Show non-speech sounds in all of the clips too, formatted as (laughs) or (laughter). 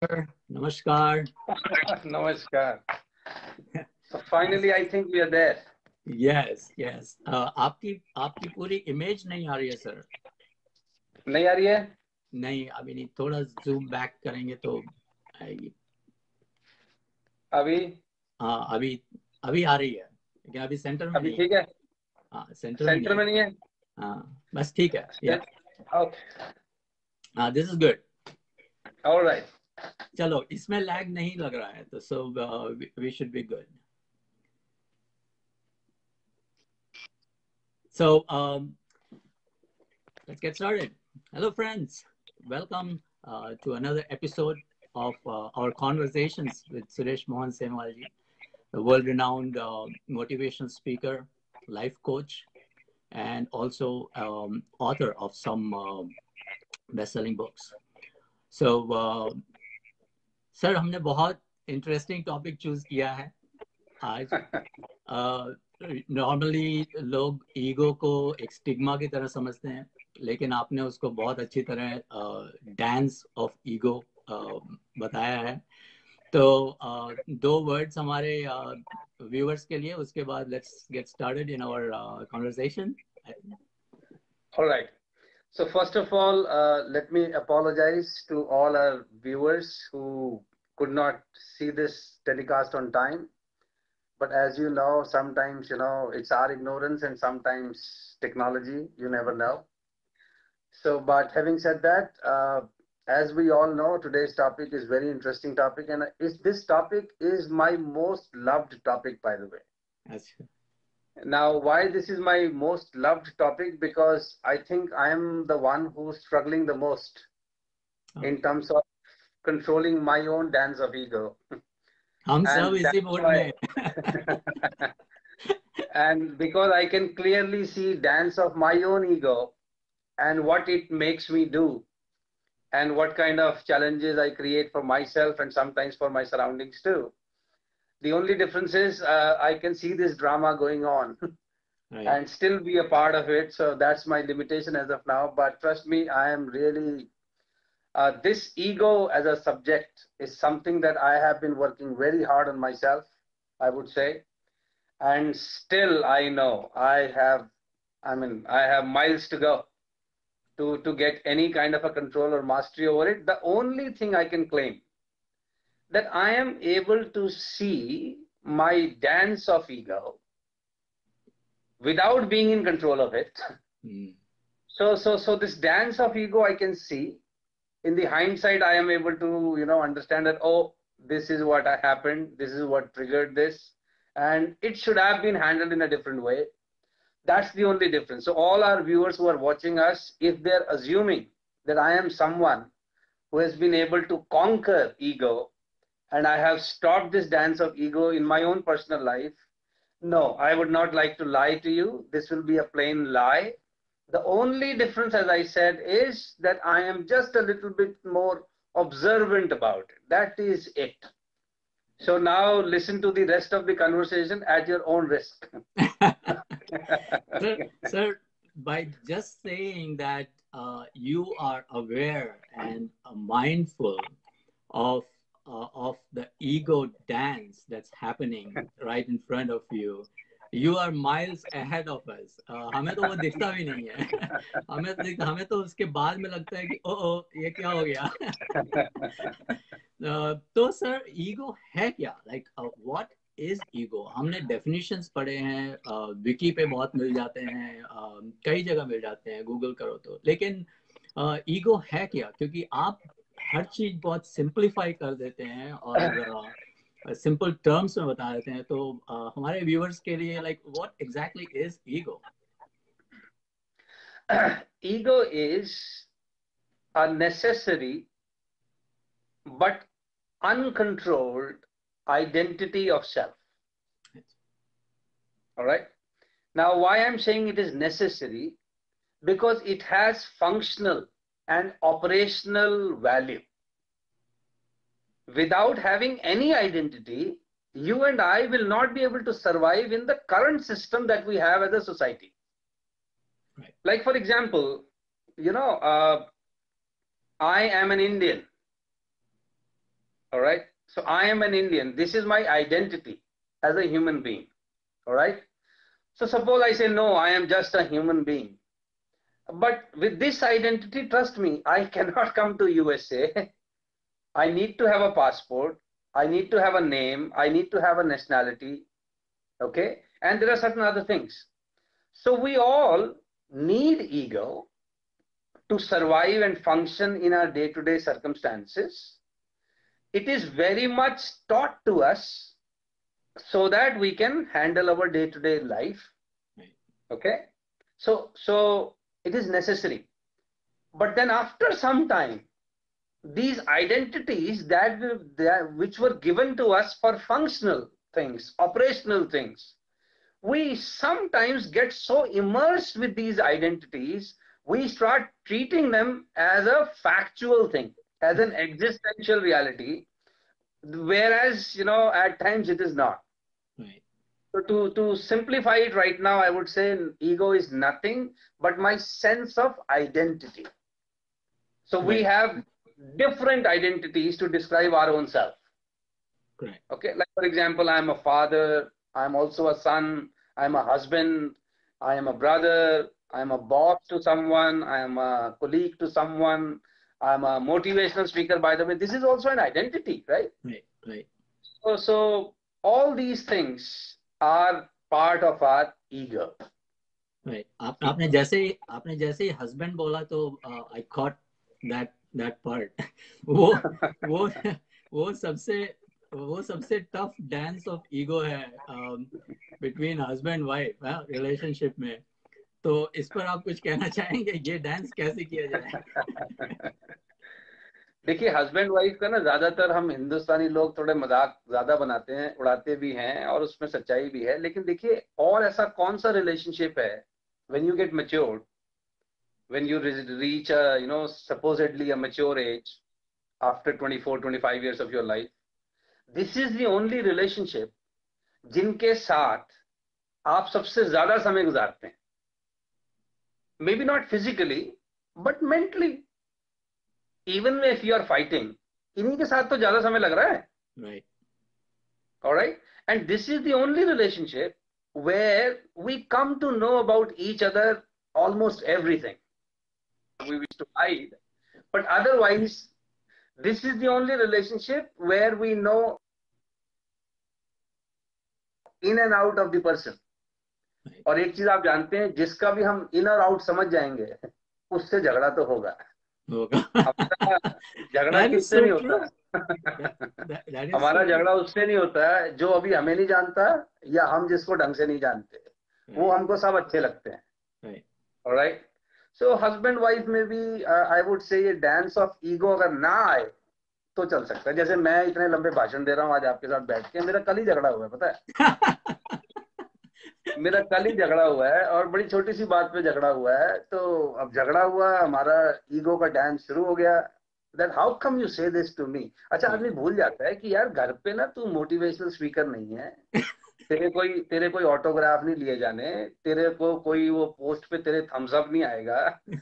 sir. Namaskar. Namaskar. So finally, I think we are there. Yes, yes. Uh, आपकी आपकी पूरी image नहीं आ रही है सर नहीं आ रही है नहीं अभी नहीं थोड़ा जूम बैक करेंगे तो आएगी अभी हाँ अभी अभी आ रही है लेकिन अभी सेंटर में अभी ठीक है हाँ सेंटर सेंटर में नहीं है है। हाँ बस ठीक है ओके हाँ दिस इज़ गुड ऑलराइट चलो इसमें लैग नहीं लग रहा है तो so we should be good So, um, let's get started. Hello, friends. Welcome uh, to another episode of uh, our conversations with Suresh Mohan Semwalji, the world renowned uh, motivational speaker, life coach, and also um, author of some um best selling books. So, uh, sir हमने बहुत interesting topic choose किया है आज। (laughs) Normally लोग ego को एक stigma की तरह समझते हैं लेकिन आपने उसको बहुत अच्छी तरह डांस ऑफ़ ईगो बताया है। तो uh, दो वर्ड्स हमारे व्यूअर्स के लिए उसके बाद let's get started in our conversation right. So first of all, uh, let me apologize to all our viewers who could not see this telecast on time. But as you know, sometimes, you know, it's our ignorance and sometimes technology, you never know. So, but having said that, uh, as we all know, today's topic is very interesting topic. And is, this topic is my most loved topic, by the way. That's true. Now, why this is my most loved topic? Because I think I am the one who's struggling the most oh. in terms of controlling my own dance of ego. Why, (laughs) and because I can clearly see dance of my own ego and what it makes me do and what kind of challenges I create for myself and sometimes for my surroundings too. The only difference is uh, I can see this drama going on (laughs) right. and still be a part of it. So that's my limitation as of now. But trust me, I am really uh, this ego as a subject is something that I have been working very hard on myself, I would say. And still, I know I have, I mean, I have miles to go to, to get any kind of a control or mastery over it. The only thing I can claim that I am able to see my dance of ego without being in control of it. Mm. So, so, so this dance of ego I can see in the hindsight, I am able to, you know, understand that, oh, this is what happened. This is what triggered this. And it should have been handled in a different way. That's the only difference. So all our viewers who are watching us, if they're assuming that I am someone who has been able to conquer ego and I have stopped this dance of ego in my own personal life, no, I would not like to lie to you. This will be a plain lie. The only difference, as I said, is that I am just a little bit more observant about it. That is it. So now listen to the rest of the conversation at your own risk. (laughs) sir, sir, by just saying that uh, you are aware and uh, mindful of uh, of the ego dance that's happening right in front of you, you are miles ahead of us. Uh, हमें तो वो दिखता भी नहीं है। (laughs) हमें तो हमें तो उसके बाद में लगता है कि ओ ओ ये क्या हो गया? (laughs) Uh, तो सर ईगो है क्या? लाइक व्हाट इज़ ईगो हमने डेफिनेशंस पढ़े हैं विकी पे बहुत मिल जाते हैं uh, कई जगह मिल जाते हैं गूगल करो तो। लेकिन ईगो है क्या? क्योंकि आप हर चीज़ बहुत सिंप्लीफाई कर देते हैं और (laughs) सिंपल टर्म्स में बता देते हैं तो uh, हमारे व्यूअर्स के लिए like what exactly is ego ego is a necessary but uncontrolled identity of self alright now why I am saying it is necessary because it has functional and operational value Without having any identity, you and I will not be able to survive in the current system that we have as a society. Right. Like, for example, you know, uh, I am an Indian. All right. So I am an Indian. This is my identity as a human being. All right. So suppose I say, no, I am just a human being. But with this identity, trust me, I (laughs) cannot come to USA. I need to have a passport. I need to have a name. I need to have a nationality. Okay. And there are certain other things. So we all need ego to survive and function in our day to day circumstances. It is very much taught to us so that we can handle our day to day life. Okay. So, so it is necessary. But then after some time, these identities that, that which were given to us for functional things, operational things, we sometimes get so immersed with these identities, we start treating them as a factual thing, as an existential reality, whereas, you know, at times it is not. Right. So to, to simplify it right now, I would say ego is nothing but my sense of identity. So we have different identities to describe our own self. Correct. Okay, like for example, I'm a father, I'm also a son, I'm a husband, I am a brother, I'm a boss to someone, I am a colleague to someone, I'm a motivational speaker, by the way. This is also an identity, right? Right, right. So, so all these things are part of our ego. Right. आप, आपने जैसे ही आपने जैसे ही husband बोला तो I caught that that part (laughs) वो (laughs) वो वो सबसे वो सबसे टफ डांस ऑफ़ ईगो है बिटवीन हस्बैंड वाइफ रिलेशनशिप में। तो इस पर आप कुछ कहना चाहेंगे? ये डांस कैसे किया जाए? (laughs) देखिए हस्बैंड वाइफ का ना ज़्यादातर हम हिंदुस्तानी लोग थोड़े मज़ाक ज़्यादा बनाते हैं उड़ाते भी हैं और उसमें सच्चाई भी है। लेकिन देखिए और ऐसा कौन सा रिलेशनशिप है when you get matured when you reach a you know supposedly a mature age after 24 25 years of your life this is the only relationship जिनके साथ आप सबसे ज्यादा समय गुजारते हैं may be not physically but mentally even if you are fighting इन्हीं के साथ तो ज्यादा समय लग रहा है right and this is the only relationship where we come to know about each other almost everything. We wish to hide, but otherwise, this is the only relationship where we know in and out of the person और एक चीज़ आप जानते हैं जिसका भी हम इन और out समझ जाएँगे उससे झगड़ा तो होगा। झगड़ा किससे नहीं होता? हमारा झगड़ा उससे नहीं होता है जो अभी हमें नहीं जानता या हम जिसको ढंग से नहीं जानते वो हमको सब अच्छे लगते हैं। राइट सो हस्बैंड वाइफ में भी आई वुड से ये डांस ऑफ़ ईगो अगर ना आए तो चल सकता है। जैसे मैं इतने लंबे भाषण दे रहा हूँ आज आपके साथ बैठ के मेरा कल ही झगड़ा हुआ है पता है? (laughs) मेरा कल ही झगड़ा हुआ है और बड़ी छोटी सी बात पे झगड़ा हुआ है तो अब झगड़ा हुआ हमारा ईगो का डांस शुरू हो गया। That how come you say this to me अच्छा आदमी भूल जाता है कि यार घर पे ना तू मोटिवेशनल स्पीकर नहीं है। (laughs) तेरे कोई तेरे कोई ऑटोग्राफ नहीं लिए जाने तेरे को कोई वो पोस्ट पे तेरे थम्स अप नहीं आएगा। (laughs)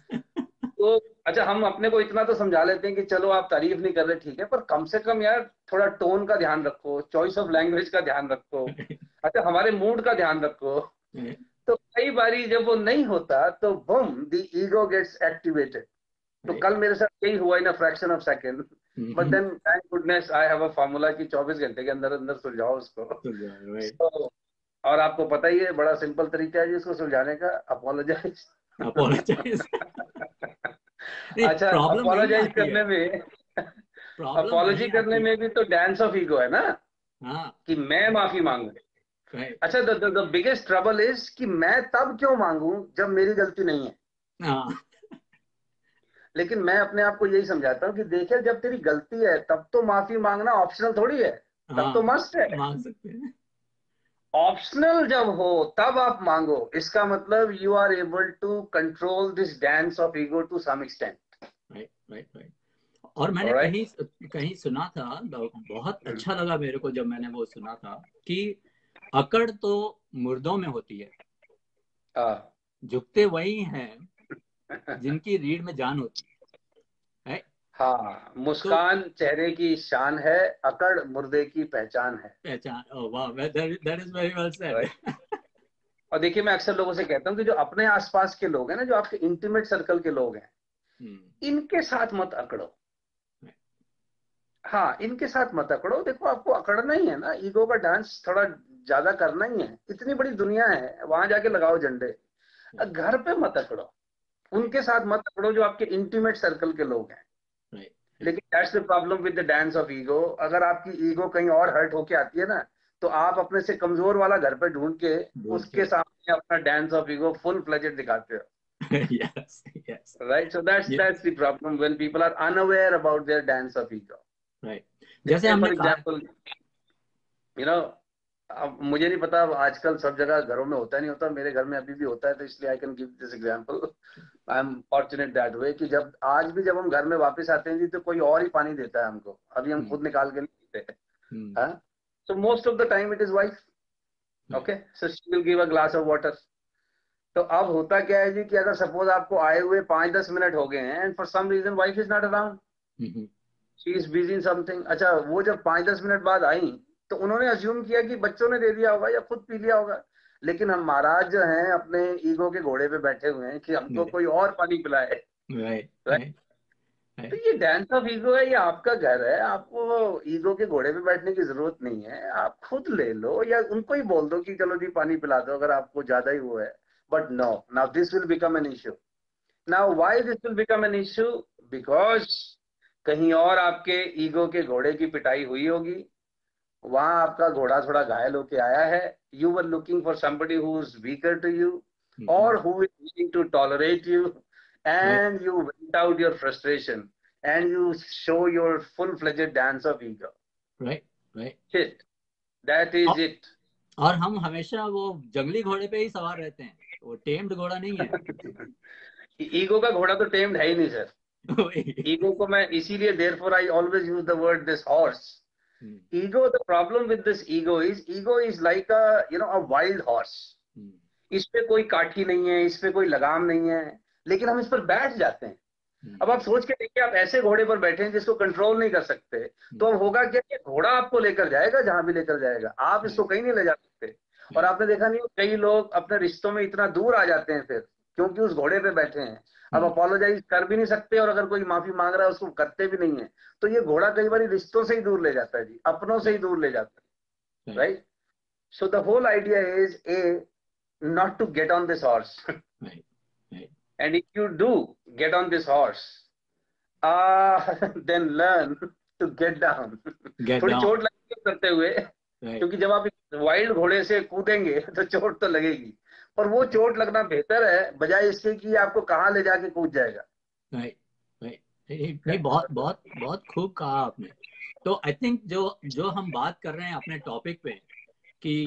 तो अच्छा हम अपने को इतना तो समझा लेते हैं कि चलो आप तारीफ़ नहीं कर रहे ठीक है पर कम से कम यार थोड़ा टोन का ध्यान रखो चॉइस ऑफ़ लैंग्वेज का ध्यान रखो (laughs) अच्छा हमारे मूड का ध्यान रखो। तो कई बारी जब वो नहीं होता तो bam the ego gets activated तो कल मेरे साथ यही हुआ in a fraction of second but then thank goodness I have a formula कि 24 घंटे के अंदर अंदर सुलझाओ उसको। (laughs) तो, और आपको पता ही है बड़ा सिंपल तरीका है जिसको सुलझाने का अपोलोजाइज अपोलोजाइज (laughs) अच्छा अपोलोजाइज करने में अपोलॉजी करने में भी तो डांस ऑफ़ ईगो है ना? हाँ। कि मैं माफ़ी मांगू। अच्छा the the biggest trouble is कि मैं तब क्यों मांगू जब मेरी गलती नहीं है? हाँ। लेकिन मैं अपने आप को यही समझाता हूँ कि देखिए जब तेरी गलती है तब तो माफ़ी मांगना ऑप्शनल थोड़ी है। तब हाँ, तो मस्ट है। मांग सकते हैं। ऑप्शनल जब हो तब आप मांगो। इसका मतलब you are able to control this dance of ego to some extent right right right और मैंने Alright. कहीं कहीं सुना था बहुत अच्छा लगा मेरे को जब मैंने वो सुना था कि अकड़ तो मुर्दों में होती है। हाँ। झुकते वही हैं जिनकी रीढ़ में जान होती है हाँ मुस्कान तो, चेहरे की शान है अकड़ मुर्दे की पहचान है। पहचान वाह that is very well said और देखिए मैं अक्सर लोगों से कहता हूँ कि जो अपने आसपास के लोग हैं ना जो आपके इंटीमेट सर्कल के लोग हैं hmm. इनके साथ मत अकड़ो। हाँ इनके साथ मत अकड़ो। देखो आपको अकड़ना ही है ना। ईगो का डांस थोड़ा ज़्यादा करना ही है। इतनी बड़ी दुनिया है वहाँ जाके लगाओ झंडे। घर पे मत अकड़ो। उनके साथ मत अकड़ो जो आपके इंटीमेट सर्कल के लोग हैं। लेकिन that's the problem with the dance of ego अगर आपकी ईगो कहीं और हर्ट होके आती है ना तो आप अपने से कमज़ोर वाला घर पे ढूंढ के उसके सामने अपना dance of ego full fledged दिखाते हो। जैसे हमने example, you know, अब मुझे नहीं पता आजकल सब जगह घरों में होता नहीं होता मेरे घर में अभी भी होता है तो इसलिए I can give this example I am fortunate that way कि जब आज भी जब हम घर में वापस आते हैं जी तो कोई और ही पानी देता है हमको। अभी हम खुद निकाल के नहीं पीते हैं? So most of the time it is wife okay so she will give a glass of water तो अब होता क्या है जी कि अगर सपोज़ आपको आए हुए पाँच दस मिनट हो गए हैं and for some reason wife is not around she is busy in something अच्छा वो जब पाँच दस मिनट बाद आई तो उन्होंने अज्यूम किया कि बच्चों ने दे दिया होगा या खुद पी लिया होगा। लेकिन हम महाराज जो हैं अपने ईगो के घोड़े पे बैठे हुए हैं कि हमको कोई और पानी पिलाए। Right, तो ये डांस ऑफ़ ईगो है ये आपका घर है। आपको ईगो के घोड़े पे बैठने की ज़रूरत नहीं है। आप खुद ले लो या उनको ही बोल दो कि चलो जी पानी पिला दो अगर आपको ज़्यादा ही वो है। But no now this will become an issue now why this will become an issue because कहीं और आपके ईगो के घोड़े की पिटाई हुई होगी। वहाँ आपका घोड़ा थोड़ा घायल होके आया है। You were looking for somebody who is weaker to you और who is willing to tolerate you and you vent out your frustration and you show your full fledged dance of ego right right it that is it और हम हमेशा वो जंगली घोड़े पे ही सवार रहते हैं। वो टेम्ड घोड़ा नहीं है। (laughs) ईगो का घोड़ा तो टेम्ड है ही नहीं सर ईगो (laughs) को मैं इसीलिए therefore I always use the word this horse Hmm. Ego, the problem with this ego is, ego is like a, you know, a wild horse. Hmm. इस पे कोई काठी नहीं है इस पे कोई लगाम नहीं है लेकिन हम इस पर बैठ जाते हैं hmm. अब आप सोच के देखिए आप ऐसे घोड़े पर बैठे हैं जिसको कंट्रोल नहीं कर सकते तो अब होगा क्या कि घोड़ा आपको लेकर जाएगा जहाँ भी लेकर जाएगा आप इसको कहीं नहीं ले जा सकते और आपने देखा नहीं कई लोग अपने रिश्तों में इतना दूर आ जाते हैं फिर क्योंकि उस घोड़े पे बैठे हैं। अब अपोलोजाइज हम्म। कर भी नहीं सकते और अगर कोई माफ़ी मांग रहा है उसको करते भी नहीं है। तो ये घोड़ा कई बार रिश्तों से ही दूर ले जाता है जी अपनों से ही दूर ले जाता है। Right so the whole idea is a not to get on this horse and if you do get on this horse then learn to get down थोड़ी चोट लगेगी करते हुए क्योंकि जब आप वाइल्ड घोड़े से कूदेंगे (laughs) तो चोट तो लगेगी। और वो चोट लगना बेहतर है बजाय इसके कि आपको कहाँ ले जाके कूद जाएगा। नहीं नहीं नहीं बहुत बहुत बहुत खूब कहा आपने। तो आई थिंक जो जो हम बात कर रहे हैं अपने टॉपिक पे कि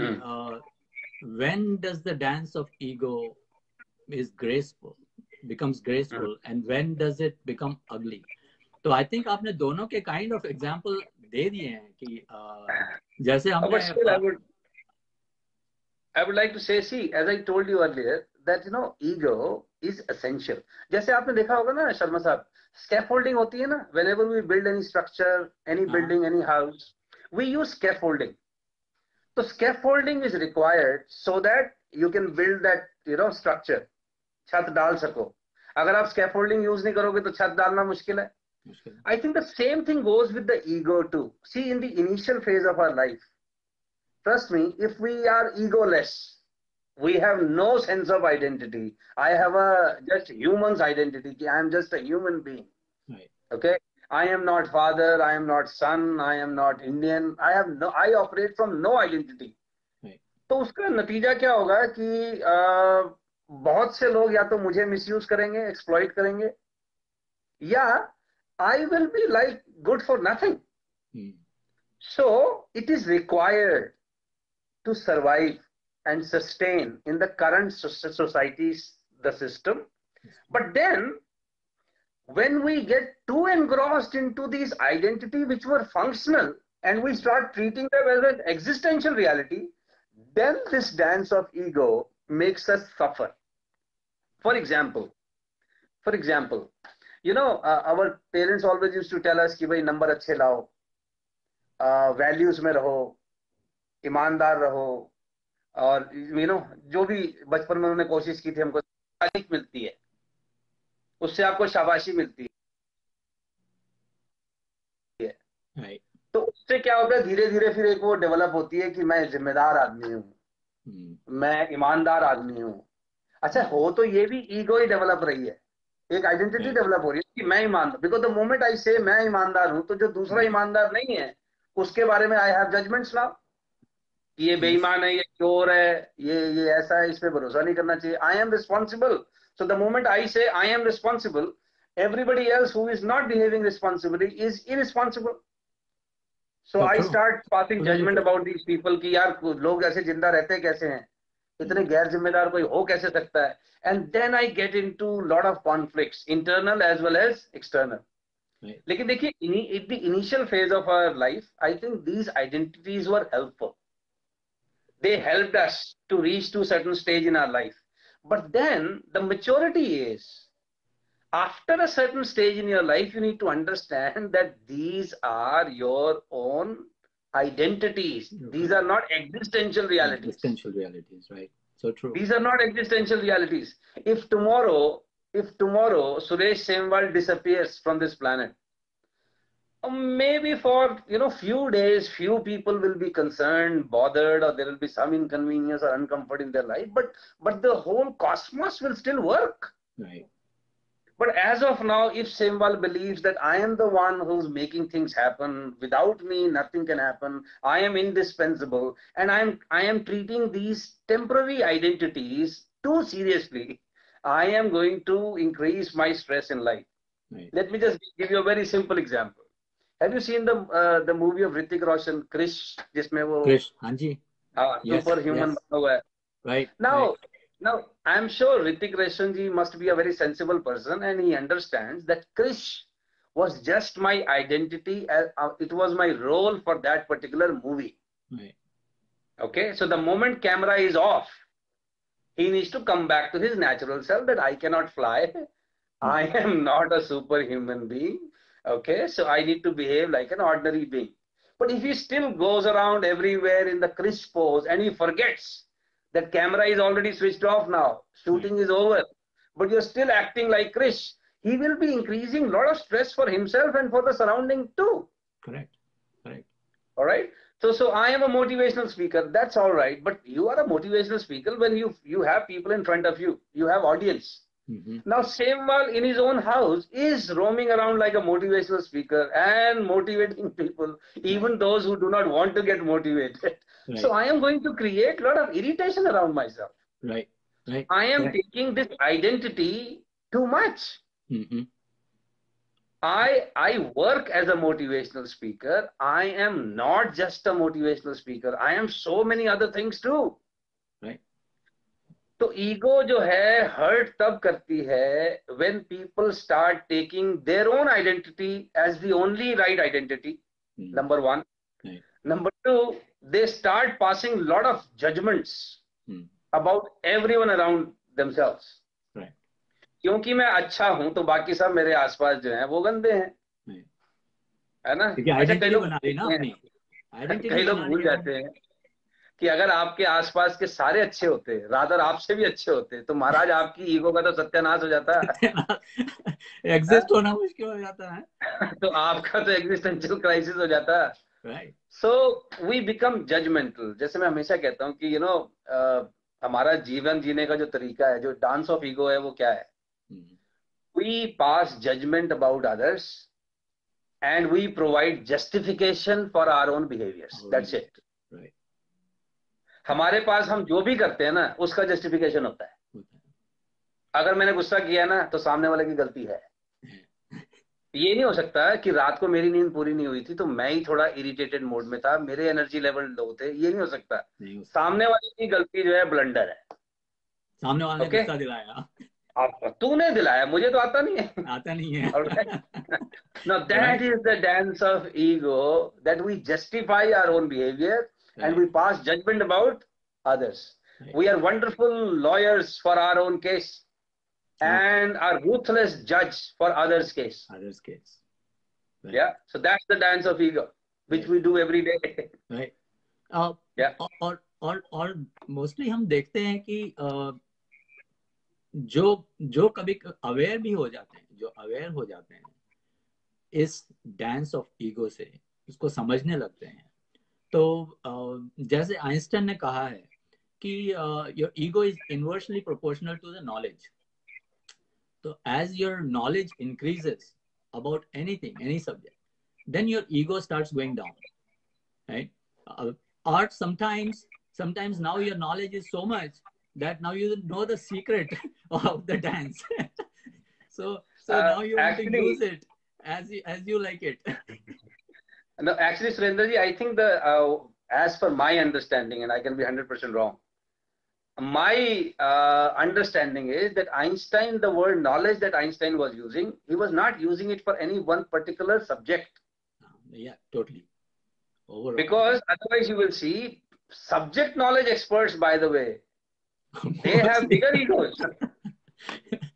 when does the dance of ego is graceful becomes graceful hmm. and when does it become ugly? तो आई थिंक आपने दोनों के काइंड ऑफ़ एग्जांपल दे दिए हैं कि uh, जैसे हमने I would like to say, see, as I told you earlier, that you know, ego is essential. जैसे आपने देखा होगा ना शर्मा साहब scaffolding होती है ना whenever we build any structure, any building, any house, we use scaffolding. So scaffolding is required so that you can build that you know structure. छत डाल सको अगर आप scaffolding use नहीं करोगे तो छत डालना मुश्किल है I think the same thing goes with the ego too. See, in the initial phase of our life, Trust me, if we are egoless, we have no sense of identity. I have a just human's identity. I am just a human being. Right. Okay. I am not father. I am not son. I am not Indian. I have no. I operate from no identity. Right. तो उसका नतीजा क्या होगा कि आ, बहुत से लोग या तो मुझे मिसयूज करेंगे एक्सप्लॉइट करेंगे या I will be like good for nothing so it is required to survive and sustain in the current society's the system but then when we get too engrossed into these identity which were functional and we start treating them as an existential reality then this dance of ego makes us suffer for example for example you know uh, our parents always used to tell us कि भाई number अच्छे लाओ values uh, में रहो ईमानदार रहो। और you know जो भी बचपन में उन्होंने कोशिश की थी हमको तारीफ़ मिलती है। उससे आपको शाबाशी मिलती है। Right. तो उससे क्या होता है धीरे धीरे फिर एक वो डेवलप होती है कि मैं जिम्मेदार आदमी हूँ। Hmm. मैं ईमानदार आदमी हूँ। अच्छा हो तो ये भी ईगो ही डेवलप रही है। एक आइडेंटिटी Right. डेवलप हो रही है कि मैं ईमानदार बिकॉज़ द मोमेंट आई से मैं ईमानदार हूँ तो जो दूसरा ईमानदार नहीं है उसके बारे में आई हैव जजमेंट्स नाउ ये बेईमान है ये चोर है ये ये ऐसा है इस पर भरोसा नहीं करना चाहिए। I am responsible so the moment I say I am responsible everybody else who is not behaving responsibly is irresponsible. So So i true. start passing True, judgment true. about कि यार लोग ऐसे ज़िंदा रहते कैसे हैं? इतने गैर जिम्मेदार कोई हो कैसे सकता है? And then I get into lot of conflict internal as well as external लेकिन देखिए initial phase of our life I think these identities were helpful they helped us to reach to a certain stage in our life. But then the maturity is after a certain stage in your life you need to understand that these are your own identities. These are not existential realities. Existential realities, right? So true. these are not existential realities. If tomorrow if tomorrow suresh semwal disappears from this planet Um, maybe for you know few days few people will be concerned bothered or there will be some inconvenience or uncomfort in their life but but the whole cosmos will still work Right. but as of now if semwal believes that i am the one who's making things happen without me nothing can happen i am indispensable and i am i am treating these temporary identities too seriously i am going to increase my stress in life Right. let me just give you a very simple example have you seen the uh, the movie of Hrithik Roshan Krish जिसमें वो Krish, Hanji, हाँ, Yes, super human yes. बना हुआ है right? now right. now I'm sure Hrithik Roshan ji must be a very sensible person and he understands that Krish was just my identity uh, uh, it was my role for that particular movie Right. okay so the moment camera is off he needs to come back to his natural self that i cannot fly (laughs) i am not a superhuman being okay so i need to behave like an ordinary being but if he still goes around everywhere in the crisp pose and he forgets that camera is already switched off now shooting is over but you're still acting like Krish, he will be increasing a lot of stress for himself and for the surrounding too Correct. Correct. all right so so i am a motivational speaker that's all right but you are a motivational speaker when you you have people in front of you you have audience hmm now Semwal in his own house is roaming around like a motivational speaker and motivating people even those who do not want to get motivated Right. so i am going to create a lot of irritation around myself right. Right. i am Correct. taking this identity too much hmm I I work as a motivational speaker. I am not just a motivational speaker. I am so many other things too. तो ego जो है hurt तब करती है when people start taking their own identity as the only right identity number one number two they start passing lot of judgements about everyone around क्योंकि मैं अच्छा हूँ तो बाकी सब मेरे आसपास जो है वो गंदे हैं। है ना? अच्छा, कई लोग भूल जाते हैं। कि अगर आपके आसपास के सारे अच्छे होते रादर आपसे भी अच्छे होते तो महाराज आपकी ईगो का तो सत्यानाश हो जाता है। (laughs) एग्जिस्ट होना मुश्किल हो जाता है। (laughs) तो आपका तो एग्जिस्टेंशियल क्राइसिस हो जाता right so we become judgmental जैसे मैं हमेशा कहता हूँ कि यू you नो know, हमारा जीवन जीने का जो तरीका है जो डांस ऑफ़ ईगो है वो क्या है? We pass judgement about others and we provide justification for our own that's it. Right. हमारे पास हम जो भी करते हैं ना उसका जस्टिफिकेशन होता है। अगर मैंने गुस्सा किया ना तो सामने वाले की गलती है। ये नहीं हो सकता कि रात को मेरी नींद पूरी नहीं हुई थी तो मैं ही थोड़ा इरिटेटेड मोड में था। मेरे एनर्जी लेवल लो थे। ये नहीं हो सकता। नहीं सामने वाले की गलती जो है ब्लंडर है। सामने वाले ने Okay. दिलाया। तूने दिलाया मुझे तो आता नहीं है। आता नहीं है। Alright. That is the the of ego that we justify justify own own behavior and we pass judgment about others. Right. We are wonderful lawyers for our own case. and a ruthless judge for others' case. others case Right. Yeah. So that's the dance of ego, which right. we do every day. right uh, Yeah. और और और mostly हम देखते हैं कि uh, जो जो कभी अवेयर भी हो जाते हैं जो अवेयर हो जाते हैं इस डांस ऑफ़ ईगो से उसको समझने लगते हैं तो uh, जैसे आइंस्टाइन ने कहा है कि your ego is inversely proportional to the knowledge तो as your knowledge increases anything, any subject, then your ego starts going down, right? Uh, or sometimes, sometimes now your knowledge is so much that now you know the secret of the dance. so, so Uh, now you actually, want to use it as you, as you like it. No, actually, Surendraji, I think the uh, as per my understanding, and I can be hundred percent wrong. My uh, understanding is that Einstein, the word knowledge that Einstein was using, he was not using it for any one particular subject. yeah, totally. Overall. Because otherwise, you will see subject knowledge experts, by the way, (laughs) they have bigger egos. (laughs)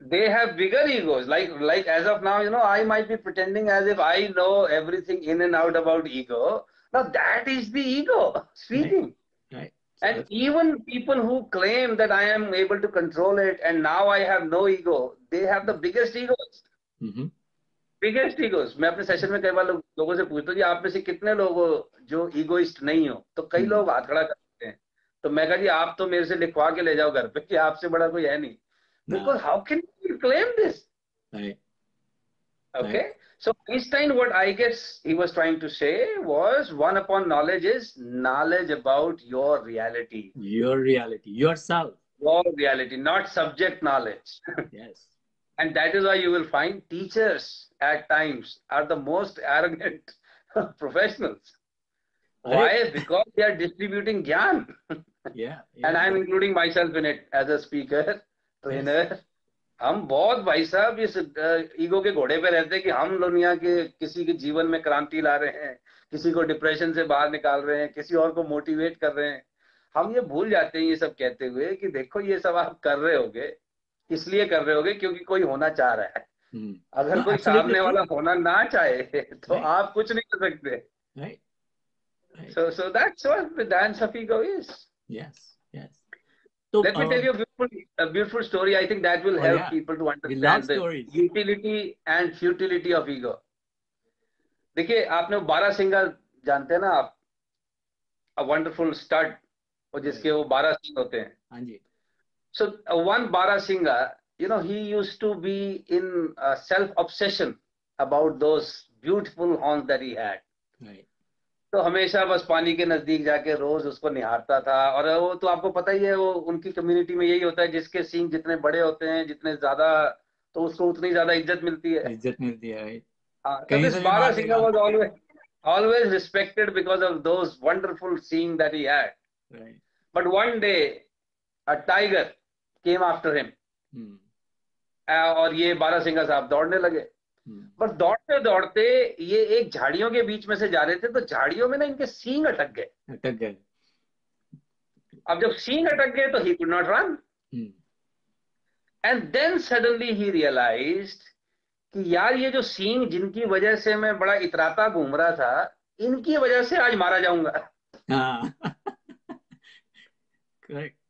they have bigger egos. Like like as of now, you know, I might be pretending as if I know everything in and out about ego. Now that is the ego (laughs) speaking. right. And even people who claim that I am able to control it and now I have no ego, they have the biggest egos. hmm biggest egos मैं अपने session में कई बार लोग, लोगों से पूछता हूँ जी आप में से कितने लोग हो जो ईगोइस्ट नहीं हो तो कई हम्म। लोग हाथ खड़ा करते हैं तो मैं कहा जी आप तो मेरे से लिखवा के ले जाओ घर पे कि आपसे बड़ा कोई है नहीं because how can you claim this? Right. Okay. Right. So Einstein, what I guess he was trying to say was one upon knowledge is knowledge about your reality. Your reality, yourself. Your reality, not subject knowledge. (laughs) yes. And that is why you will find teachers at times are the most (laughs) arrogant (laughs) professionals. Right. Why? Because they are distributing gyan. yeah, yeah. And I'm including myself in it as a speaker trainer. हम बहुत भाई साहब इस ego के घोड़े पे रहते हैं कि हम दुनिया के किसी के जीवन में क्रांति ला रहे हैं किसी को डिप्रेशन से बाहर निकाल रहे हैं किसी और को मोटिवेट कर रहे हैं हम ये भूल जाते हैं ये सब कहते हुए कि देखो ये सब आप कर रहे होगे इसलिए कर रहे होगे क्योंकि कोई होना चाह रहा है Hmm. अगर हाँ, कोई सामने वाला होना ना चाहे तो आप कुछ नहीं कर सकते Right. Right. So, so that's what the dance of ego is. Yes. Yes. So, Let me uh, tell you a beautiful, a beautiful story. I think that will Oh, help yeah. people to We love understand the stories. utility and futility of ego. देखिए आपने वो बारह singer जानते हैं ना आप a wonderful stud और जिसके वो बारह सिंग होते हैं हाँ जी. so uh, one bara singer you know he used to be in uh, self obsession about those beautiful horns that he had Right. तो हमेशा बस पानी के नज़दीक जाके रोज उसको निहारता था और वो तो आपको पता ही है वो उनकी कम्युनिटी में यही होता है जिसके सींग जितने बड़े होते हैं जितने ज़्यादा तो उसको उतनी ज़्यादा इज़्ज़त मिलती है इज़्ज़त मिलती है? हाँ, was always respected because of those wonderful seeing that he had. Right. But one day, a tiger came after him. Hmm. और ये बारह सिंगा साहब दौड़ने लगे पर दौड़ते दौड़ते ये एक झाड़ियों के बीच में से जा रहे थे तो झाड़ियों में ना इनके सींग अटक गए अटक गए. अब जब सींग अटक गए तो he could not run. And then suddenly he realize कि यार ये जो सींग जिनकी वजह से मैं बड़ा इतराता घूम रहा था इनकी वजह से आज मारा जाऊँगा हाँ.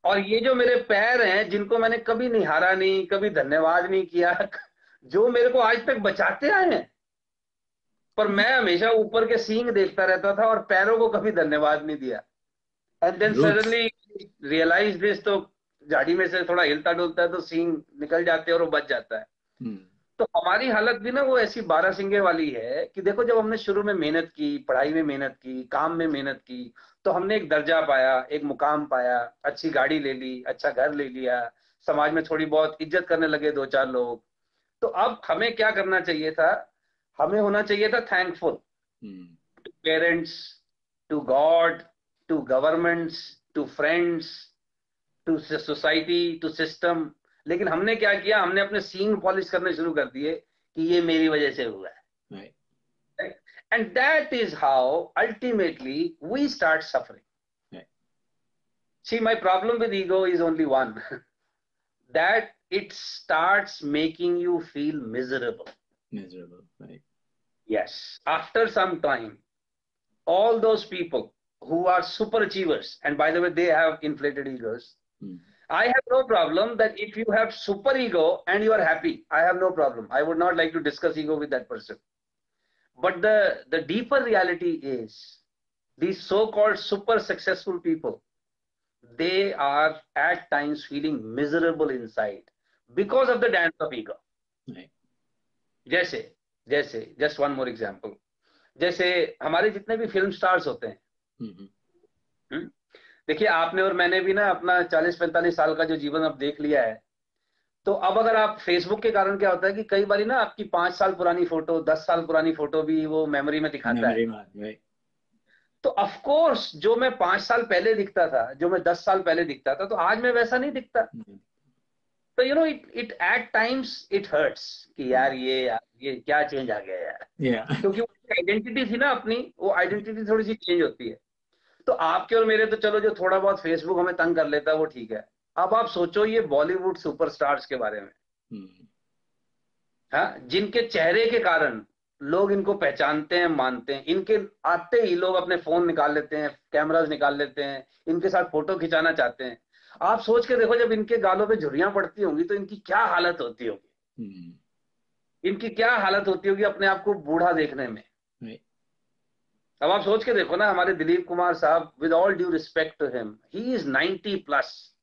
और ये जो मेरे पैर हैं जिनको मैंने कभी निहारा नहीं कभी धन्यवाद नहीं किया जो मेरे को आज तक बचाते आए हैं। पर मैं हमेशा ऊपर के सींग देखता रहता था और पैरों को कभी धन्यवाद नहीं दिया। And then suddenly realize this तो झाड़ी में से थोड़ा हिलता डुलता है तो सींग निकल जाते हैं और वो बच जाता है। Hmm. तो हमारी हालत भी ना वो ऐसी बारह सिंगे वाली है कि देखो जब हमने शुरू में मेहनत की पढ़ाई में मेहनत की काम में मेहनत की तो हमने एक दर्जा पाया एक मुकाम पाया अच्छी गाड़ी ले ली अच्छा घर ले लिया समाज में थोड़ी बहुत इज़्ज़त करने लगे दो चार लोग। तो अब हमें क्या करना चाहिए था? हमें होना चाहिए था thankful to parents to God to governments to friends to society to system लेकिन हमने क्या किया? हमने अपने सीन पॉलिश करने शुरू कर दिए कि ये मेरी वजह से हुआ है। And that is how ultimately we start suffering see my problem with ego is only one that it starts making you feel miserable. Miserable, right? Yes. After some time, all those people who are super achievers, and by the way, they have inflated egos. Hmm. I have no problem that if you have super ego and you are happy, I have no problem. I would not like to discuss ego with that person. But the, the deeper reality is these so-called super successful people, they are at times feeling miserable inside because of the dance of ego. Right. जैसे जैसे just one more example जैसे हमारे जितने भी film stars होते हैं. हम्म, देखिए आपने और मैंने भी ना अपना 40-45 साल का जो जीवन अब देख लिया है तो अब अगर आप फेसबुक के कारण क्या होता है कि कई बार ना आपकी पाँच साल पुरानी फ़ोटो दस साल पुरानी फ़ोटो भी वो मेमोरी में दिखाता है? तो ऑफ़ कोर्स जो मैं पाँच साल पहले दिखता था जो मैं दस साल पहले दिखता था तो आज मैं वैसा नहीं दिखता. तो you know it it at times it hurts कि यार ये यार ये क्या चेंज आ गया यार Yeah. क्योंकि वो आइडेंटिटी थी ना अपनी वो आइडेंटिटी थोड़ी सी चेंज होती है तो आपके और मेरे तो चलो जो थोड़ा बहुत फेसबुक हमें तंग कर लेता है वो ठीक है अब आप सोचो ये बॉलीवुड सुपरस्टार्स के बारे में Mhm. हाँ जिनके चेहरे के कारण लोग इनको पहचानते हैं मानते हैं। इनके आते ही लोग अपने फ़ोन निकाल लेते हैं कैमराज निकाल लेते हैं इनके साथ फ़ोटो खिंचाना चाहते हैं। आप सोच के देखो जब इनके गालों पे झुरियाँ पड़ती होंगी तो इनकी क्या हालत होती होगी? Mhm. इनकी क्या हालत होती होगी अपने आप को बूढ़ा देखने में? अब आप सोच के देखो ना हमारे Dilip Kumar sahab with all due respect to him he is 90 plus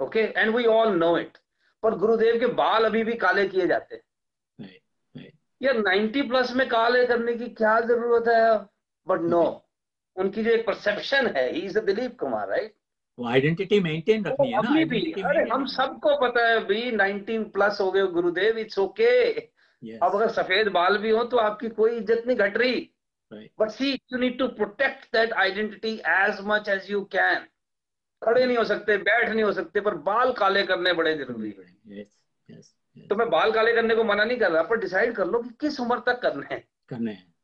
okay and we all know it पर गुरुदेव के बाल अभी भी काले किए जाते हैं. यार 90 प्लस में काले करने की क्या ज़रूरत है? बट नो no, उनकी जो एक परसेप्शन है he is Dilip Kumar right वो आइडेंटिटी मेंटेन रखनी है ना भी अरे हम सबको पता है भी 19 प्लस हो गए गुरुदेव इट्स ओके अब अगर सफ़ेद बाल भी हो तो आपकी कोई इज़्ज़त नहीं घट रही। But see you need to protect that identity as much as you can खड़े नहीं हो सकते बैठ नहीं हो सकते पर बाल काले करने बड़े ज़रूरी है। यस यस तो मैं बाल काले करने को मना नहीं कर रहा पर डिसाइड कर लो कि किस उम्र तक करने हैं। करने हैं।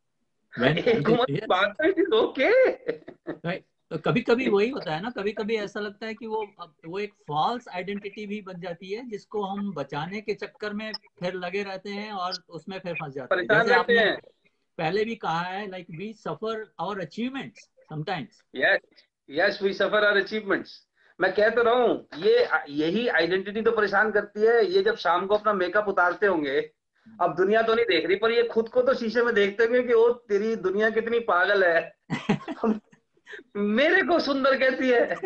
(laughs) एक उम्र बात ओके। तो कभी कभी वही होता है ना कभी कभी ऐसा लगता है कि वो वो एक फॉल्स आइडेंटिटी भी बन जाती है जिसको हम बचाने के चक्कर में फिर लगे रहते हैं और उसमें फिर फंस जाते हैं। जैसे आपने हैं। पहले भी कहा है like we suffer our achievements sometimes yes yes we suffer our achievements मैं कह तो रहा हूँ ये यही आइडेंटिटी तो परेशान करती है ये जब शाम को अपना मेकअप उतारते होंगे अब दुनिया तो नहीं देख रही पर ये खुद को तो शीशे में देखते होंगे कि ओ तेरी दुनिया कितनी पागल है। मेरे को सुंदर कहती है।